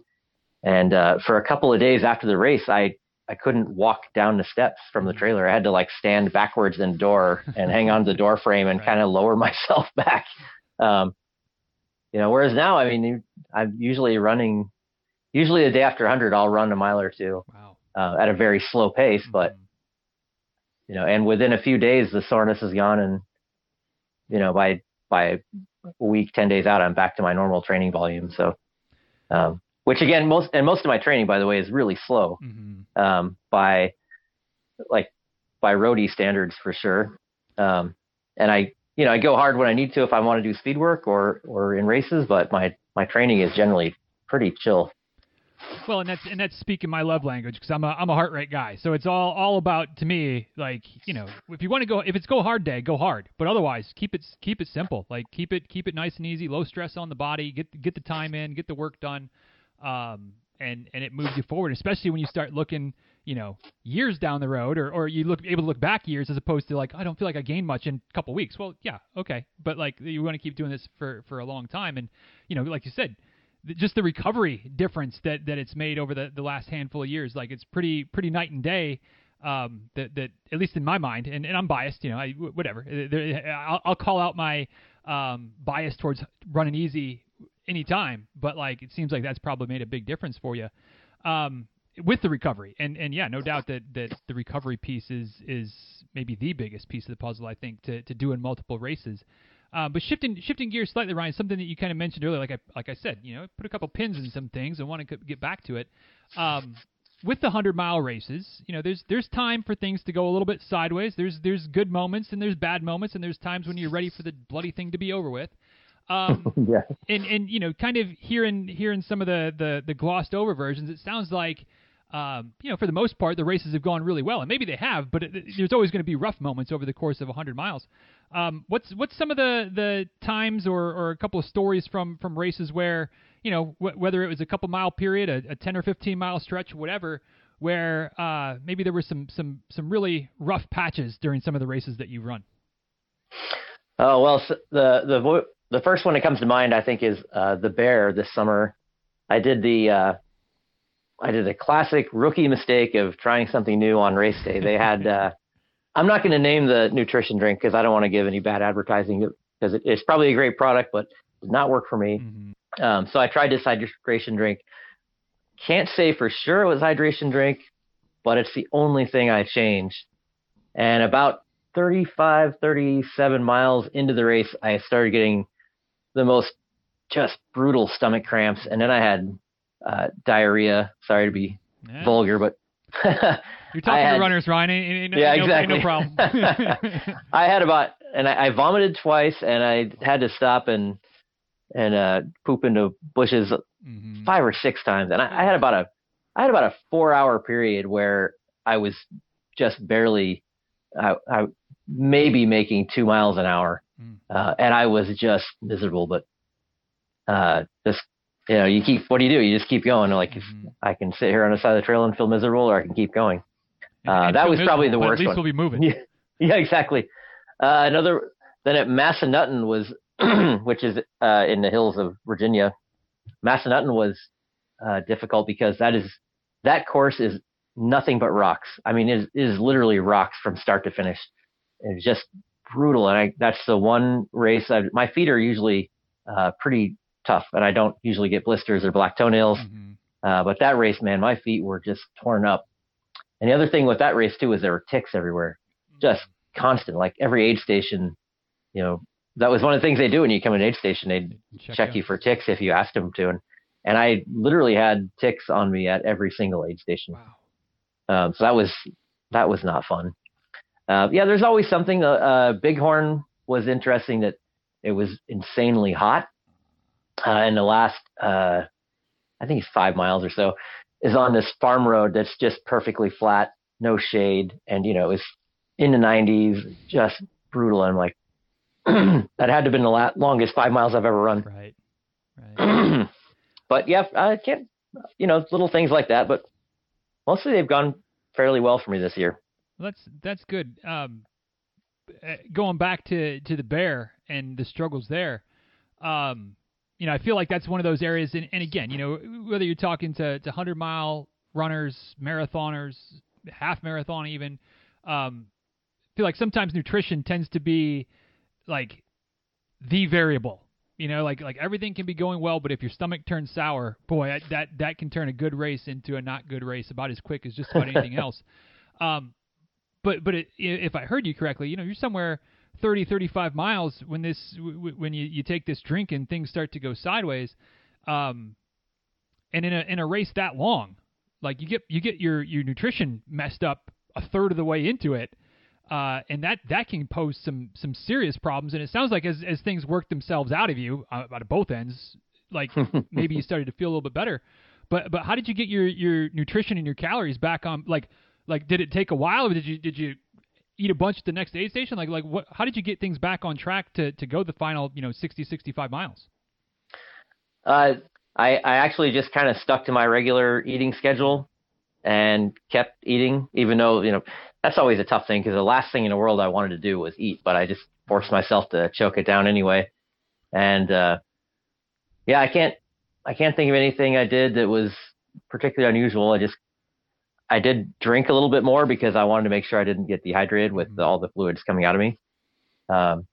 And uh, for a couple of days after the race, I I couldn't walk down the steps from the trailer. I had to like stand backwards in the door and hang on to the door frame and *laughs* right. kind of lower *laughs* myself back. Um, you know, whereas now, I mean, I'm usually running, usually the day after 100, I'll run a mile or two wow. uh, at a very slow pace, mm-hmm. but, you know, and within a few days, the soreness is gone. And, you know, by, by a week, 10 days out, I'm back to my normal training volume. So, um, which again, most, and most of my training, by the way, is really slow, mm-hmm. um, by like, by roadie standards for sure. Um, and I, you know, I go hard when I need to if I want to do speed work or or in races, but my my training is generally pretty chill. Well, and that's and that's speaking my love language because I'm a I'm a heart rate guy. So it's all all about to me like you know if you want to go if it's go hard day go hard, but otherwise keep it keep it simple. Like keep it keep it nice and easy, low stress on the body. Get get the time in, get the work done. Um, and and it moves you forward, especially when you start looking, you know, years down the road, or or you look able to look back years as opposed to like I don't feel like I gained much in a couple weeks. Well, yeah, okay, but like you want to keep doing this for for a long time, and you know, like you said, just the recovery difference that that it's made over the the last handful of years, like it's pretty pretty night and day. Um, that that at least in my mind, and, and I'm biased, you know, I whatever. I'll, I'll call out my um, bias towards running easy anytime, but like it seems like that's probably made a big difference for you um, with the recovery. And and yeah, no doubt that that the recovery piece is is maybe the biggest piece of the puzzle. I think to to do in multiple races. Uh, but shifting shifting gears slightly, Ryan, something that you kind of mentioned earlier, like I like I said, you know, put a couple pins in some things and want to get back to it. Um, with the hundred mile races, you know, there's there's time for things to go a little bit sideways. There's there's good moments and there's bad moments, and there's times when you're ready for the bloody thing to be over with. Um, *laughs* yeah. And and you know, kind of hearing hearing some of the the, the glossed over versions, it sounds like. Um, you know, for the most part, the races have gone really well, and maybe they have, but it, there's always going to be rough moments over the course of 100 miles. Um, what's what's some of the, the times or, or a couple of stories from, from races where you know wh- whether it was a couple mile period, a, a 10 or 15 mile stretch, whatever, where uh, maybe there were some some some really rough patches during some of the races that you run. Oh well, so the the the first one that comes to mind, I think, is uh, the Bear this summer. I did the uh, I did a classic rookie mistake of trying something new on race day. They had *laughs* uh, I'm not going to name the nutrition drink because I don't want to give any bad advertising because it, it's probably a great product, but did not work for me. Mm-hmm. Um, so I tried this hydration drink. Can't say for sure it was hydration drink, but it's the only thing I changed. And about 35, 37 miles into the race, I started getting the most just brutal stomach cramps, and then I had uh, diarrhea. Sorry to be yeah. vulgar, but *laughs* you're talking had, to runners, Ryan. Ain't, ain't, yeah, ain't exactly. No, problem. *laughs* *laughs* I had about, and I, I, vomited twice, and I had to stop and and uh, poop into bushes mm-hmm. five or six times, and I, I had about a, I had about a four hour period where I was just barely, I, I maybe making two miles an hour Mm. Uh, and I was just miserable, but uh, just you know, you keep. What do you do? You just keep going. Like mm-hmm. I can sit here on the side of the trail and feel miserable, or I can keep going. Uh, that was probably the worst At least one. we'll be moving. *laughs* Yeah, yeah exactly. Uh, another. Then at Massanutten was, *clears throat* which is uh, in the hills of Virginia. Massanutten was uh, difficult because that is that course is nothing but rocks. I mean, it is, it is literally rocks from start to finish. It's just brutal. And I, that's the one race I, my feet are usually, uh, pretty tough and I don't usually get blisters or black toenails. Mm-hmm. Uh, but that race, man, my feet were just torn up. And the other thing with that race too is there were ticks everywhere, just constant. Like every aid station, you know, that was one of the things they do when you come in an aid station. They'd check, check you for ticks if you asked them to. And, and I literally had ticks on me at every single aid station. Wow. Um, so that was, that was not fun uh, yeah, there's always something. Uh, uh, Bighorn was interesting that it was insanely hot. Uh, in the last, uh, I think it's five miles or so, is on this farm road that's just perfectly flat, no shade, and you know, it's in the 90s, just brutal. And I'm like, *clears throat* that had to have been the la- longest five miles I've ever run. Right. Right. *clears throat* but yeah, I can't, you know, little things like that. But mostly they've gone fairly well for me this year. That's that's good. Um, eh, going back to to the bear and the struggles there, um, you know, I feel like that's one of those areas. And, and again, you know, whether you're talking to to hundred mile runners, marathoners, half marathon, even, um, I feel like sometimes nutrition tends to be like the variable. You know, like like everything can be going well, but if your stomach turns sour, boy, that that can turn a good race into a not good race about as quick as just about anything *laughs* else. Um, but but it, if I heard you correctly, you know, you're somewhere 30, 35 miles when this when you, you take this drink and things start to go sideways. Um, and in a in a race that long, like you get you get your your nutrition messed up a third of the way into it. Uh, and that that can pose some some serious problems. And it sounds like as as things work themselves out of you uh, out of both ends, like *laughs* maybe you started to feel a little bit better. But but how did you get your your nutrition and your calories back on? Like like, did it take a while, or did you did you eat a bunch at the next aid station? Like, like what? How did you get things back on track to to go the final, you know, 60, 65 miles? Uh, I, I actually just kind of stuck to my regular eating schedule and kept eating, even though, you know, that's always a tough thing because the last thing in the world I wanted to do was eat, but I just forced myself to choke it down anyway. And, uh, yeah, I can't, I can't think of anything I did that was particularly unusual. I just, I did drink a little bit more because I wanted to make sure I didn't get dehydrated with mm-hmm. all the fluids coming out of me. Um,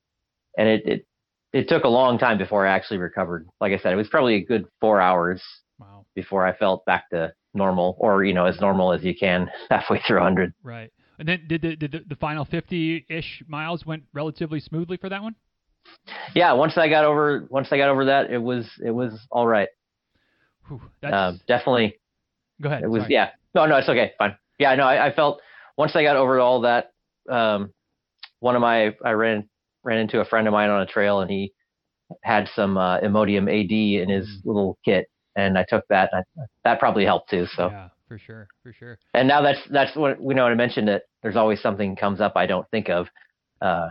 and it, it, it took a long time before I actually recovered. Like I said, it was probably a good four hours wow. before I felt back to normal, or you know, as normal as you can *laughs* halfway through 100. Right. And then did the, did the, the final 50-ish miles went relatively smoothly for that one? Yeah, once I got over once I got over that, it was it was all right. Whew, um, definitely. Go ahead. It was Sorry. yeah. No, no, it's okay. Fine. Yeah, no, I, I felt once I got over all that. Um, one of my I ran ran into a friend of mine on a trail and he had some uh, Imodium AD in his mm. little kit, and I took that. And I, that probably helped too. So yeah, for sure, for sure. And now that's that's what we know. I mentioned that there's always something comes up I don't think of. Uh,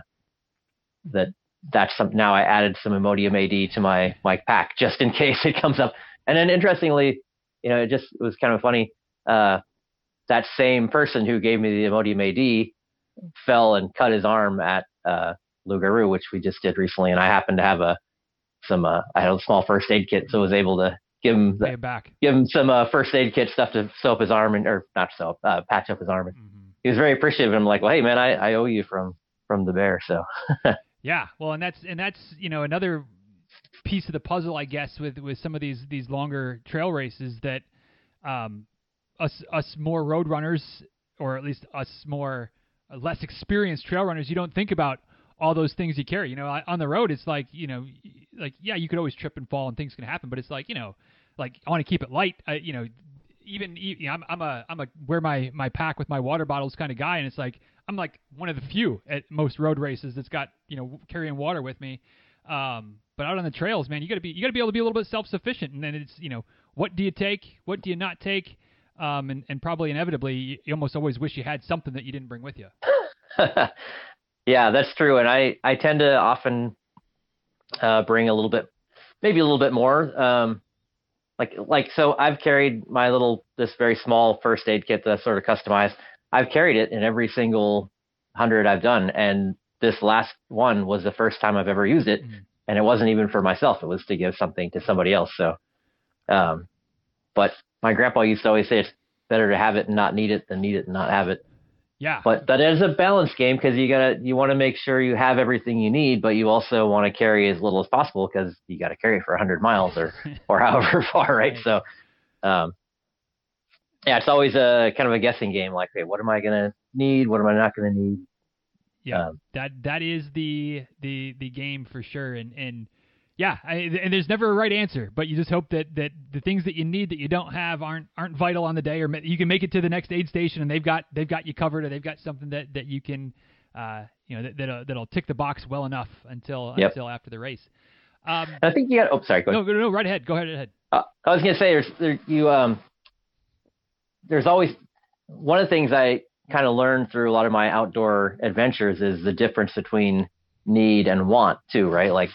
that that's some. Now I added some Imodium AD to my my pack just in *laughs* case it comes up. And then interestingly, you know, it just it was kind of funny. Uh, that same person who gave me the Imodium AD fell and cut his arm at uh, Loup-Garou, which we just did recently, and I happened to have a some uh, I had a small first aid kit, so I was able to give him the, back. give him some uh, first aid kit stuff to sew up his arm and or not sew uh, patch up his arm. And mm-hmm. He was very appreciative. I'm like, well, hey man, I, I owe you from from the bear. So *laughs* yeah, well, and that's and that's you know another piece of the puzzle, I guess, with with some of these these longer trail races that um, us us more road runners, or at least us more uh, less experienced trail runners, you don't think about all those things you carry. You know, on the road, it's like you know, like yeah, you could always trip and fall and things can happen, but it's like you know, like I want to keep it light. I, you know, even you know, I'm I'm a I'm a wear my my pack with my water bottles kind of guy, and it's like I'm like one of the few at most road races that's got you know carrying water with me. Um, but out on the trails, man, you got to be you got to be able to be a little bit self sufficient, and then it's you know what do you take, what do you not take, um, and and probably inevitably you almost always wish you had something that you didn't bring with you. *laughs* Yeah, that's true. And I, I tend to often uh, bring a little bit, maybe a little bit more. Um, like, like, so I've carried my little, this very small first aid kit that I sort of customized. I've carried it in every single hundred I've done. And this last one was the first time I've ever used it. Mm-hmm. And it wasn't even for myself. It was to give something to somebody else. So, um, but my grandpa used to always say it's better to have it and not need it than need it and not have it. Yeah. But that is a balance game because you gotta you want to make sure you have everything you need, but you also want to carry as little as possible because you got to carry for 100 miles or *laughs* or however far, right? So, um, yeah, it's always a kind of a guessing game. Like, hey, what am I gonna need? What am I not gonna need? Yeah, um, that that is the the the game for sure, and and yeah, I, and there's never a right answer, but you just hope that, that the things that you need that you don't have aren't aren't vital on the day, or you can make it to the next aid station and they've got they've got you covered, or they've got something that, that you can, uh, you know, that that'll, that'll tick the box well enough until yep. until after the race. Um, I think you got. Oh, sorry. Go ahead. No, no, right ahead. Go ahead. ahead. Uh, I was gonna say there's there, you um there's always one of the things I kind of learned through a lot of my outdoor adventures is the difference between need and want too, right? Like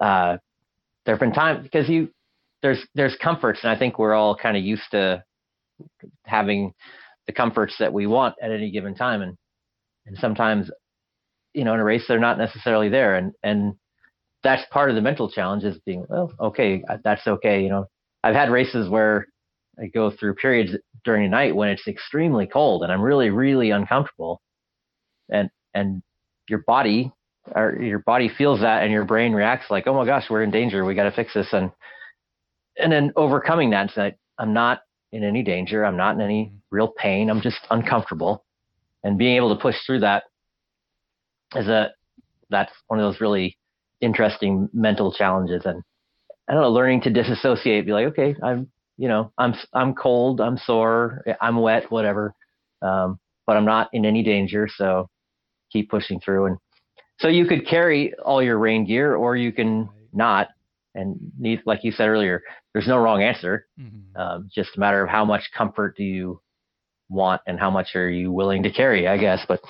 uh, there have been times because you there's there's comforts, and I think we're all kind of used to having the comforts that we want at any given time, and and sometimes you know in a race they're not necessarily there, and and that's part of the mental challenge is being well okay that's okay you know? I've had races where I go through periods during the night when it's extremely cold and I'm really really uncomfortable and and your body or your body feels that and your brain reacts like, oh my gosh, we're in danger. We got to fix this. And, and then overcoming that, so I'm not in any danger. I'm not in any mm-hmm. real pain. I'm just uncomfortable and being able to push through that is a, that's one of those really interesting mental challenges. And I don't know, learning to disassociate, be like, okay, I'm, you know, I'm, I'm cold, I'm sore, I'm wet, whatever. Um, but I'm not in any danger. So keep pushing through and, so you could carry all your rain gear or you can not. And need, like you said earlier, there's no wrong answer. Mm-hmm. Um, just a matter of how much comfort do you want and how much are you willing to carry, I guess. But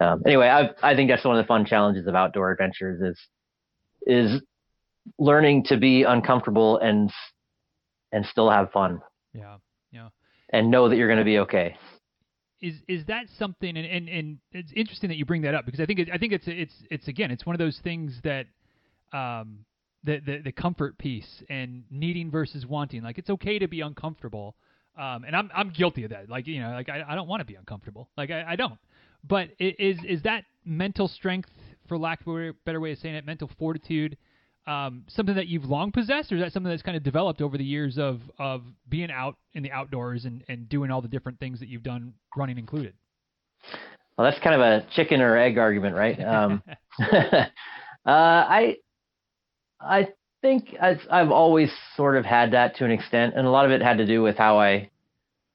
um, anyway, I, I think that's one of the fun challenges of outdoor adventures is is learning to be uncomfortable and and still have fun. Yeah, yeah. And know that you're going to be okay. Is is that something? And, and and it's interesting that you bring that up because I think it, I think it's it's it's again it's one of those things that um the, the the comfort piece and needing versus wanting. Like it's okay to be uncomfortable. Um, and I'm I'm guilty of that. Like you know, like I, I don't want to be uncomfortable. Like I, I don't. But is is that mental strength, for lack of a better way of saying it, mental fortitude, um, something that you've long possessed, or is that something that's kind of developed over the years of of being out in the outdoors and and doing all the different things that you've done, running included? Well, that's kind of a chicken or egg argument, right? Um, *laughs* uh, I I think I've, I've always sort of had that to an extent, and a lot of it had to do with how I,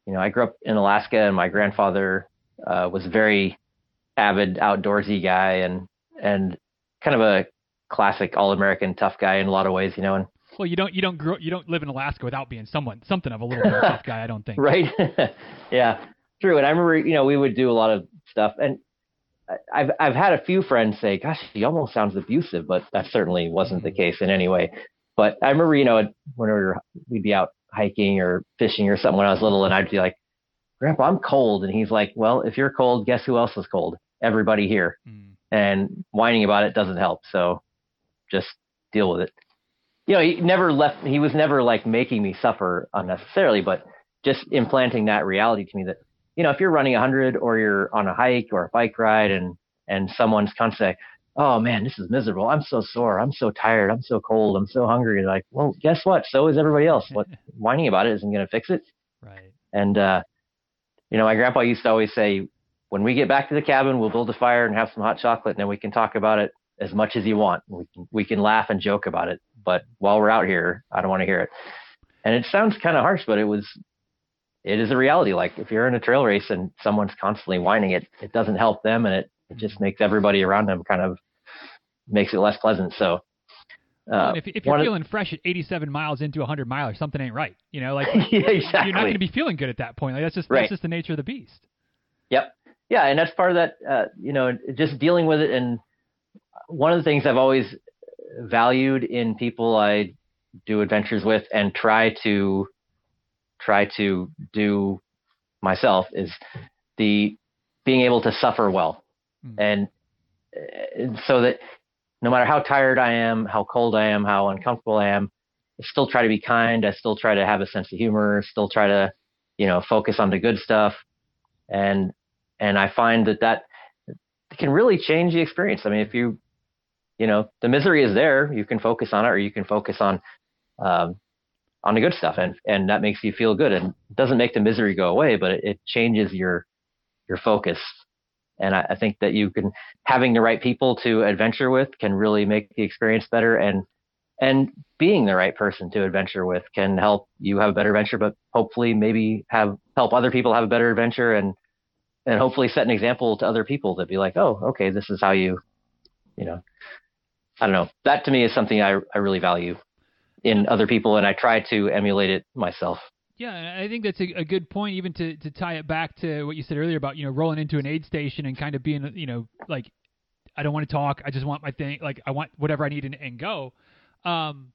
you know, I grew up in Alaska, and my grandfather uh, was a very avid outdoorsy guy, and and kind of a classic all-American tough guy in a lot of ways, you know. And well, you don't you don't grow you don't live in Alaska without being someone something of a little bit of tough guy. I don't think. *laughs* right. *laughs* yeah. True. And I remember, you know, we would do a lot of stuff, and I've I've had a few friends say, "Gosh, he almost sounds abusive," but that certainly wasn't the mm-hmm. case in any way. But I remember, you know, when we were, we'd be out hiking or fishing or something when I was little, and I'd be like, "Grandpa, I'm cold," and he's like, "Well, if you're cold, guess who else is cold? Everybody here." Mm. And whining about it doesn't help. So just deal with it. You know, he never left. He was never like making me suffer unnecessarily, but just implanting that reality to me that you know, if you're running a 100 or you're on a hike or a bike ride and and someone's constantly, oh man, this is miserable. I'm so sore. I'm so tired. I'm so cold. I'm so hungry. Like, well, guess what? So is everybody else. What *laughs* whining about it isn't going to fix it. Right. And uh, you know, my grandpa used to always say, when we get back to the cabin, we'll build a fire and have some hot chocolate, and then we can talk about it as much as you want. We can we can laugh and joke about it. But while we're out here, I don't want to hear it. And it sounds kind of harsh, but it was it is a reality. Like if you're in a trail race and someone's constantly whining, it it doesn't help them, and it it just makes everybody around them kind of makes it less pleasant. So. Uh, if, if you're feeling of, fresh at 87 miles into a 100 miler, something ain't right. You know, like *laughs* yeah, exactly. you're not going to be feeling good at that point. Like that's just right. that's just the nature of the beast. Yep. Yeah, and that's part of that. Uh, you know, just dealing with it. And one of the things I've always valued in people I do adventures with and try to try to do myself is the being able to suffer well mm-hmm. and, and so that no matter how tired I am, how cold I am, how uncomfortable I am, I still try to be kind. I still try to have a sense of humor, still try to, you know, focus on the good stuff. And, and I find that that can really change the experience. I mean, if you, you know, the misery is there, you can focus on it or you can focus on, um, on the good stuff and and that makes you feel good. And doesn't make the misery go away but it, it changes your your focus. And I, I, think that you can having the right people to adventure with can really make the experience better and and being the right person to adventure with can help you have a better adventure but hopefully maybe have help other people have a better adventure and and hopefully set an example to other people that be like oh okay this is how you you know i don't know that to me is something i, I really value in other people, and I try to emulate it myself. Yeah, I think that's a, a, good point. Even to, to tie it back to what you said earlier about you know rolling into an aid station and kind of being you know like I don't want to talk. I just want my thing. Like I want whatever I need and, and go. Um,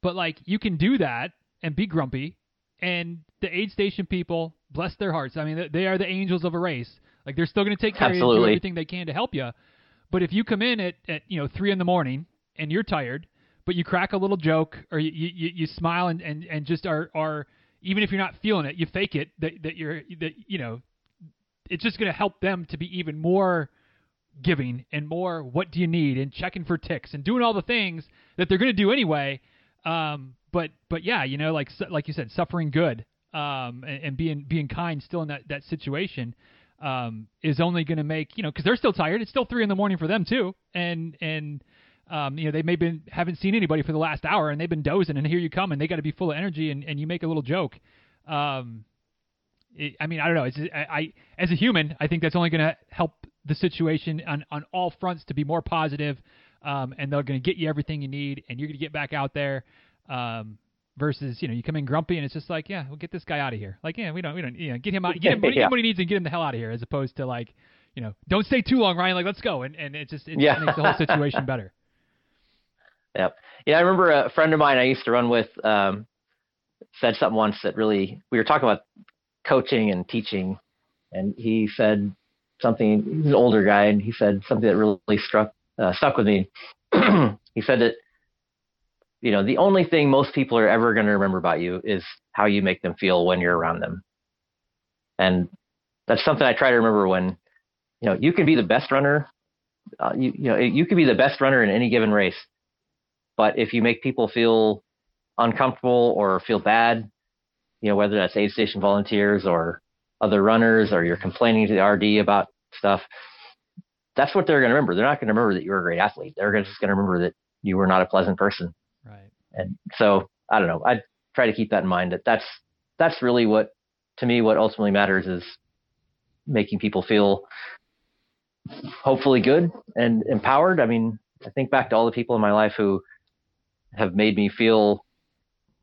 but like you can do that and be grumpy, and the aid station people, bless their hearts. I mean, they are the angels of a race. Like they're still going to take care Absolutely. of you, do everything they can to help you. But if you come in at, at you know three in the morning and you're tired but you crack a little joke or you you, you smile and, and, and just are are even if you're not feeling it, you fake it that that you're that you know it's just going to help them to be even more giving and more what do you need and checking for ticks and doing all the things that they're going to do anyway. Um, but but yeah, you know, like like you said, suffering good um, and, and being being kind still in that that situation um, is only going to make you know because they're still tired. It's still three in the morning for them too, and and um, you know, they may been haven't seen anybody for the last hour and they've been dozing, and here you come, and they got to be full of energy, and, and you make a little joke. Um, it, I mean, I don't know. It's, I, I as a human, I think that's only going to help the situation on on all fronts to be more positive, um, and they're going to get you everything you need, and you're going to get back out there. Um, versus you know you come in grumpy and it's just like yeah we'll get this guy out of here like yeah we don't we don't you know get him out get him, *laughs* yeah. get him what he needs and get him the hell out of here as opposed to like you know don't stay too long Ryan like let's go and and it just it yeah. makes the whole situation better *laughs* Yep. Yeah, I remember a friend of mine I used to run with. Um, said something once that really we were talking about coaching and teaching, and he said something. He's an older guy, and he said something that really struck uh, stuck with me. *clears throat* he said that you know the only thing most people are ever going to remember about you is how you make them feel when you're around them, and that's something I try to remember when you know you can be the best runner. Uh, you, you know you can be the best runner in any given race, but if you make people feel uncomfortable or feel bad, you know, whether that's aid station volunteers or other runners or you're complaining to the RD about stuff, that's what they're going to remember. They're not going to remember that you were a great athlete. They're just going to remember that you were not a pleasant person. Right. And so I don't know. I try to keep that in mind that that's, that's really what, to me, what ultimately matters is making people feel hopefully good and empowered. I mean, I think back to all the people in my life who have made me feel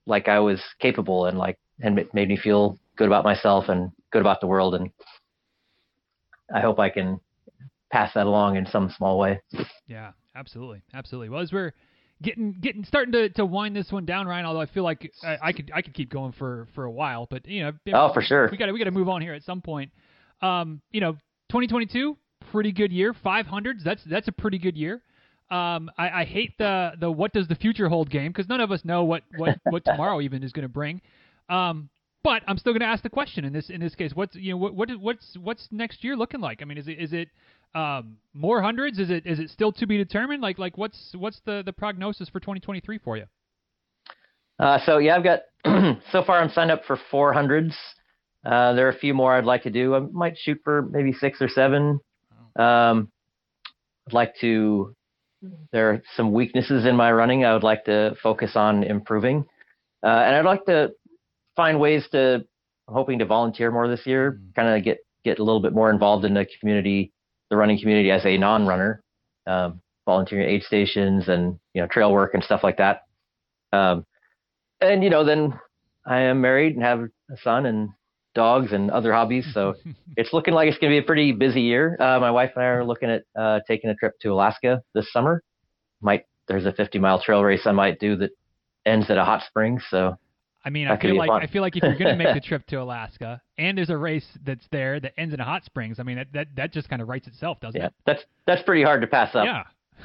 like I was capable and like and made me feel good about myself and good about the world and I hope I can pass that along in some small way. Yeah, absolutely, absolutely. Well, as we're getting getting starting to, to wind this one down, Ryan. Although I feel like I, I could I could keep going for, for a while, but you know, oh for sure, we got we got to move on here at some point. Um, you know, 2022, pretty good year, 500s. That's that's a pretty good year. Um, I, I hate the the what does the future hold game because none of us know what what what *laughs* tomorrow even is going to bring. Um, but I'm still going to ask the question in this in this case. What's you know what, what what's what's next year looking like? I mean, is it is it um, more hundreds? Is it is it still to be determined? Like like what's what's the the prognosis for 2023 for you? Uh, so yeah, I've got *clears throat* so far I'm signed up for 400s. Uh, there are a few more I'd like to do. I might shoot for maybe six or seven. Um, I'd like to there are some weaknesses in my running I would like to focus on improving. Uh, and I'd like to find ways to, I'm hoping to volunteer more this year, mm-hmm. kind of get, get a little bit more involved in the community, the running community as a non-runner, um, volunteering at aid stations and, you know, trail work and stuff like that. Um, and, you know, then I am married and have a son and dogs and other hobbies. So *laughs* it's looking like it's going to be a pretty busy year. Uh, my wife and I are looking at uh, taking a trip to Alaska this summer. Might there's a 50 mile trail race I might do that ends at a hot spring. So I mean, I feel like fun. I feel like if you're going to make the *laughs* trip to Alaska and there's a race that's there that ends in a hot springs, I mean that that, that just kind of writes itself, doesn't yeah, it? That's that's pretty hard to pass up. Yeah.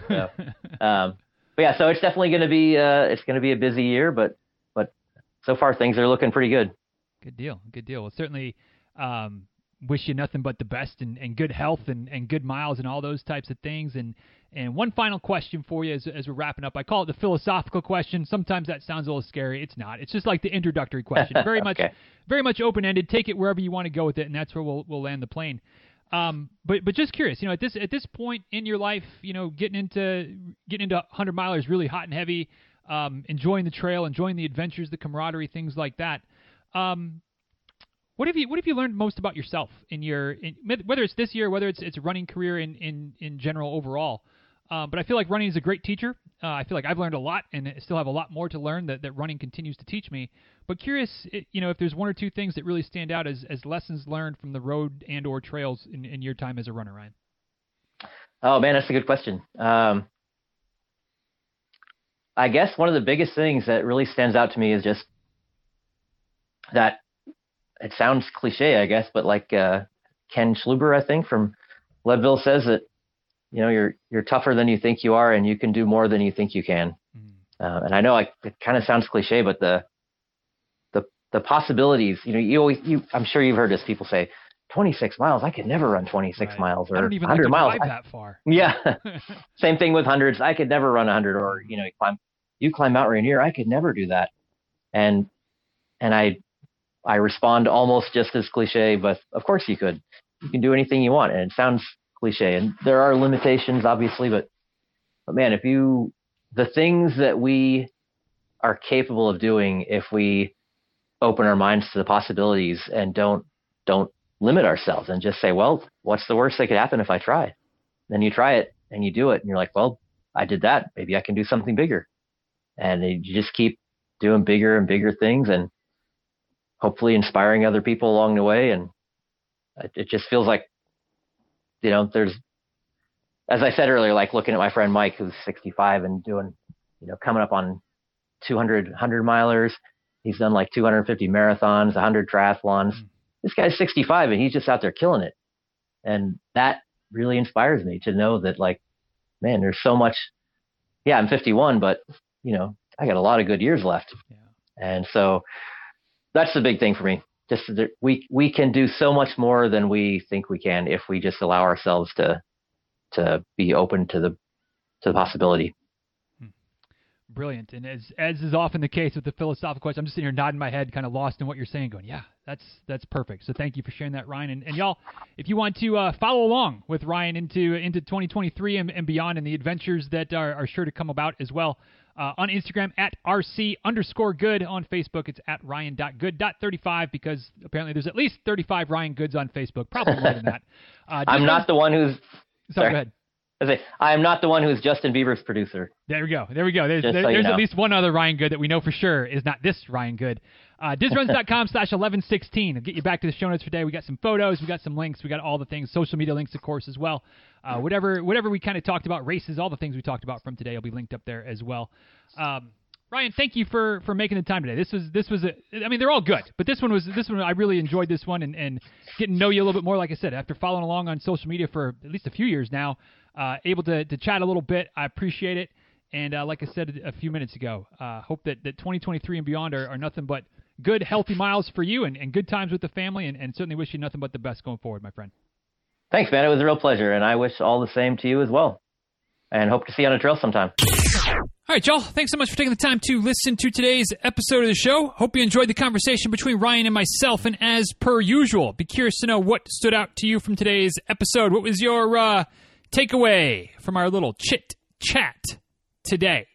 so, um, *laughs* but yeah, so it's definitely going to be uh, it's going to be a busy year, but but so far things are looking pretty good. Good deal. Good deal. Well, certainly um, wish you nothing but the best and, and good health and, and good miles and all those types of things. And and one final question for you as, as we're wrapping up. I call it the philosophical question. Sometimes that sounds a little scary. It's not. It's just like the introductory question. *laughs* Very much very much open ended. Take it wherever you want to go with it, and that's where we'll we'll land the plane. Um, but but just curious, you know, at this at this point in your life, you know, getting into getting into 100 milers really hot and heavy, um, enjoying the trail, enjoying the adventures, the camaraderie, things like that. Um, what have you What have you learned most about yourself in your in, whether it's this year, whether it's it's a running career in in in general overall? Um, but I feel like running is a great teacher. Uh, I feel like I've learned a lot and still have a lot more to learn that, that running continues to teach me. But curious, you know, if there's one or two things that really stand out as, as lessons learned from the road and or trails in, in your time as a runner, Ryan. Oh man, that's a good question. Um, I guess one of the biggest things that really stands out to me is just that it sounds cliche, I guess, but like uh, Ken Chlouber, I think from Leadville says that you know you're you're tougher than you think you are, and you can do more than you think you can. Mm. Uh, and I know I, it kind of sounds cliche, but the the the possibilities, you know, you always you I'm sure you've heard this. People say 26 miles. I could never run 26 right. miles or I don't even 100 like miles. That far. *laughs* Yeah. *laughs* Same thing with hundreds. I could never run 100 or you know you climb you climb Mount Rainier. I could never do that. And and I I respond almost just as cliche, but of course you could. You can do anything you want, and it sounds cliche, and there are limitations, obviously, but but man, if you the things that we are capable of doing if we open our minds to the possibilities and don't don't limit ourselves and just say, well, what's the worst that could happen if I try? Then you try it and you do it, and you're like, well, I did that. Maybe I can do something bigger. And you just keep doing bigger and bigger things, and hopefully inspiring other people along the way. And it just feels like, you know, there's, as I said earlier, like looking at my friend Mike, who's 65 and doing, you know, coming up on 200, 100 milers. He's done like 250 marathons, 100 triathlons. Mm. This guy's 65 and he's just out there killing it. And that really inspires me to know that like, man, there's so much. Yeah, I'm 51, but you know, I got a lot of good years left. Yeah. And so that's the big thing for me. Just that we we can do so much more than we think we can if we just allow ourselves to to be open to the to the possibility. Hmm. Brilliant. And as as is often the case with the philosophical question, I'm just sitting here nodding my head, kind of lost in what you're saying, going, yeah, that's that's perfect. So thank you for sharing that, Ryan. And, and y'all, if you want to uh, follow along with Ryan into into 2023 and, and beyond, and the adventures that are, are sure to come about as well, uh, on Instagram at RC underscore good. On Facebook, it's at Ryan.good.35 because apparently there's at least 35 Ryan Goods on Facebook. Probably more than that. *laughs* Uh, I'm not the one who's. Sorry, sorry. go ahead. I say, I am not the one who's Justin Bieber's producer. There we go. There we go. There's, there, so there's at least one other Ryan Good that we know for sure is not this Ryan Good. Uh, DizRuns.com slash 1116. I'll get you back to the show notes for today. We got some photos. We got some links. We got all the things. Social media links, of course, as well. Uh, whatever whatever we kind of talked about, races, all the things we talked about from today will be linked up there as well. Um, Ryan, thank you for, for making the time today. This was this was a, I mean they're all good, but this one was this one I really enjoyed this one and, and getting to know you a little bit more. Like I said, after following along on social media for at least a few years now, uh, able to, to chat a little bit. I appreciate it. And uh, like I said a few minutes ago, uh, hope that, that 2023 and beyond are, are nothing but good, healthy miles for you and, and good times with the family, and, and certainly wish you nothing but the best going forward, my friend. Thanks, man. It was a real pleasure, and I wish all the same to you as well. And hope to see you on a trail sometime. All right, y'all. Thanks so much for taking the time to listen to today's episode of the show. Hope you enjoyed the conversation between Ryan and myself. And as per usual, be curious to know what stood out to you from today's episode. What was your uh, takeaway from our little chit chat today?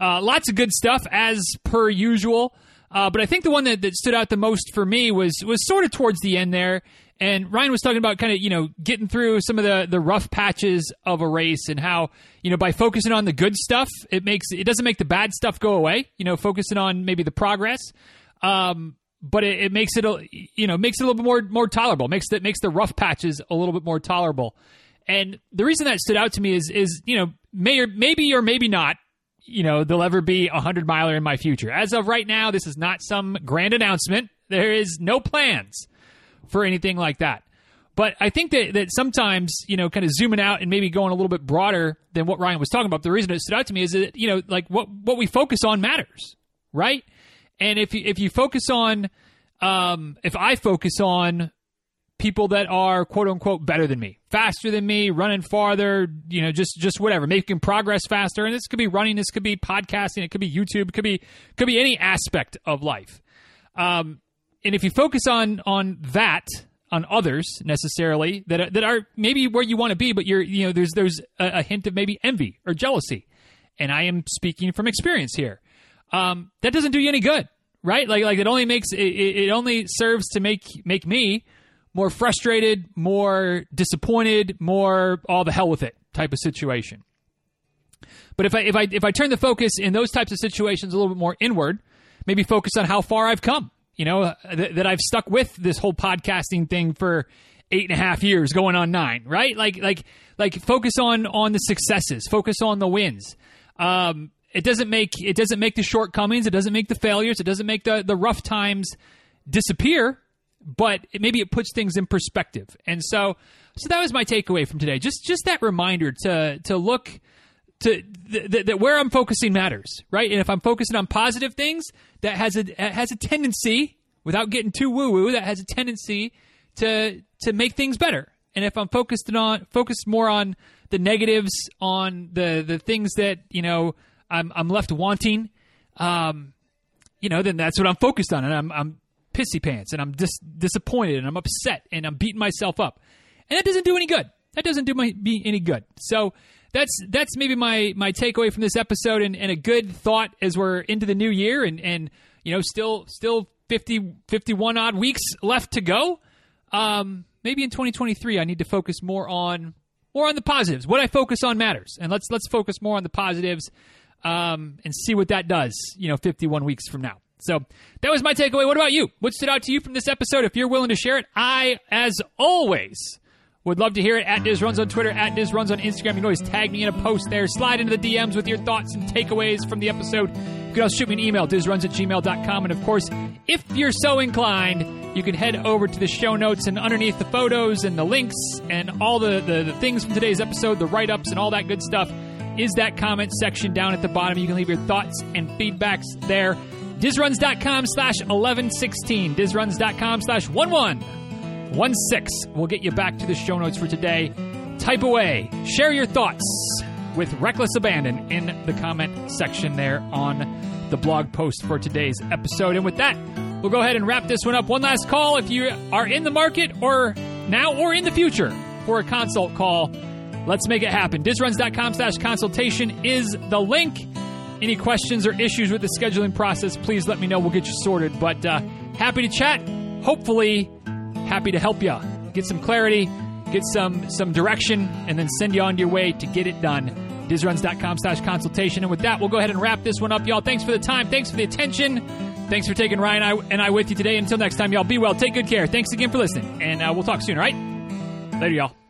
Uh, lots of good stuff as per usual. Uh, but I think the one that, that stood out the most for me was was sort of towards the end there. And Ryan was talking about kind of, you know, getting through some of the, the rough patches of a race and how, you know, by focusing on the good stuff, it makes it doesn't make the bad stuff go away, you know, focusing on maybe the progress. Um, but it, it makes it, a, you know, makes it a little bit more more tolerable. Makes it makes the rough patches a little bit more tolerable. And the reason that stood out to me is is, you know, may or maybe or maybe not, you know, there'll ever be a hundred miler in my future. As of right now, this is not some grand announcement. There is no plans for anything like that. But I think that, that sometimes, you know, kind of zooming out and maybe going a little bit broader than what Ryan was talking about, the reason it stood out to me is that, you know, like what, what we focus on matters, right? And if you, if you focus on, um, if I focus on people that are quote unquote better than me, faster than me, running farther, you know, just just whatever, making progress faster. And this could be running, this could be podcasting, it could be YouTube, it could be could be any aspect of life. Um, and if you focus on on that on others necessarily that are, that are maybe where you want to be, but you're you know there's there's a, a, hint of maybe envy or jealousy, and I am speaking from experience here. Um, that doesn't do you any good, right? Like like it only makes it, it only serves to make make me more frustrated, more disappointed, more all the hell with it type of situation. But if I if I if I turn the focus in those types of situations a little bit more inward, maybe focus on how far I've come you know, uh, th- that I've stuck with this whole podcasting thing for eight and a half years, going on nine, right? Like, like, like, focus on on the successes, focus on the wins. Um, it doesn't make it doesn't make the shortcomings, it doesn't make the failures, it doesn't make the the rough times disappear, but it, maybe it puts things in perspective. And so, so that was my takeaway from today. Just just that reminder to to look to that where I'm focusing matters, right? And if I'm focusing on positive things, that has a has a tendency, without getting too woo woo, that has a tendency to to make things better. And if I'm focused on focused more on the negatives, on the the things that you know I'm I'm left wanting, um, you know, then that's what I'm focused on, and I'm I'm pissy pants, and I'm dis- disappointed, and I'm upset, and I'm beating myself up, and that doesn't do any good. That doesn't do my, me any good. So that's that's maybe my my takeaway from this episode and, and a good thought as we're into the new year and and you know still still 50 51 odd weeks left to go. Um, maybe in 2023 I need to focus more on more on the positives. What I focus on matters. And let's let's focus more on the positives um, and see what that does you know 51 weeks from now so that was my takeaway what about you what stood out to you from this episode if you're willing to share it I as always would love to hear it at Diz Runs on Twitter, at Diz Runs on Instagram. You can always tag me in a post there. Slide into the DMs with your thoughts and takeaways from the episode. You can also shoot me an email, dizruns at gmail.com. And of course, if you're so inclined, you can head over to the show notes and underneath the photos and the links and all the, the, the things from today's episode, the write ups and all that good stuff, is that comment section down at the bottom. You can leave your thoughts and feedbacks there. Dizruns.com slash 1116. Dizruns.com slash 1116 We'll get you back to the show notes for today. Type away. Share your thoughts with reckless abandon in the comment section there on the blog post for today's episode. And with that, we'll go ahead and wrap this one up. One last call if you are in the market or now or in the future for a consult call. Let's make it happen. Dizruns.com slash consultation is the link. Any questions or issues with the scheduling process, please let me know. We'll get you sorted. But uh, happy to chat. Hopefully, happy to help you get some clarity, get some some direction, and then send you on your way to get it done. Dizruns.com slash consultation. And with that, we'll go ahead and wrap this one up, y'all. Thanks for the time. Thanks for the attention. Thanks for taking Ryan and I, with you today. Until next time, y'all, be well. Take good care. Thanks again for listening. And uh, we'll talk soon, all right? Later, y'all.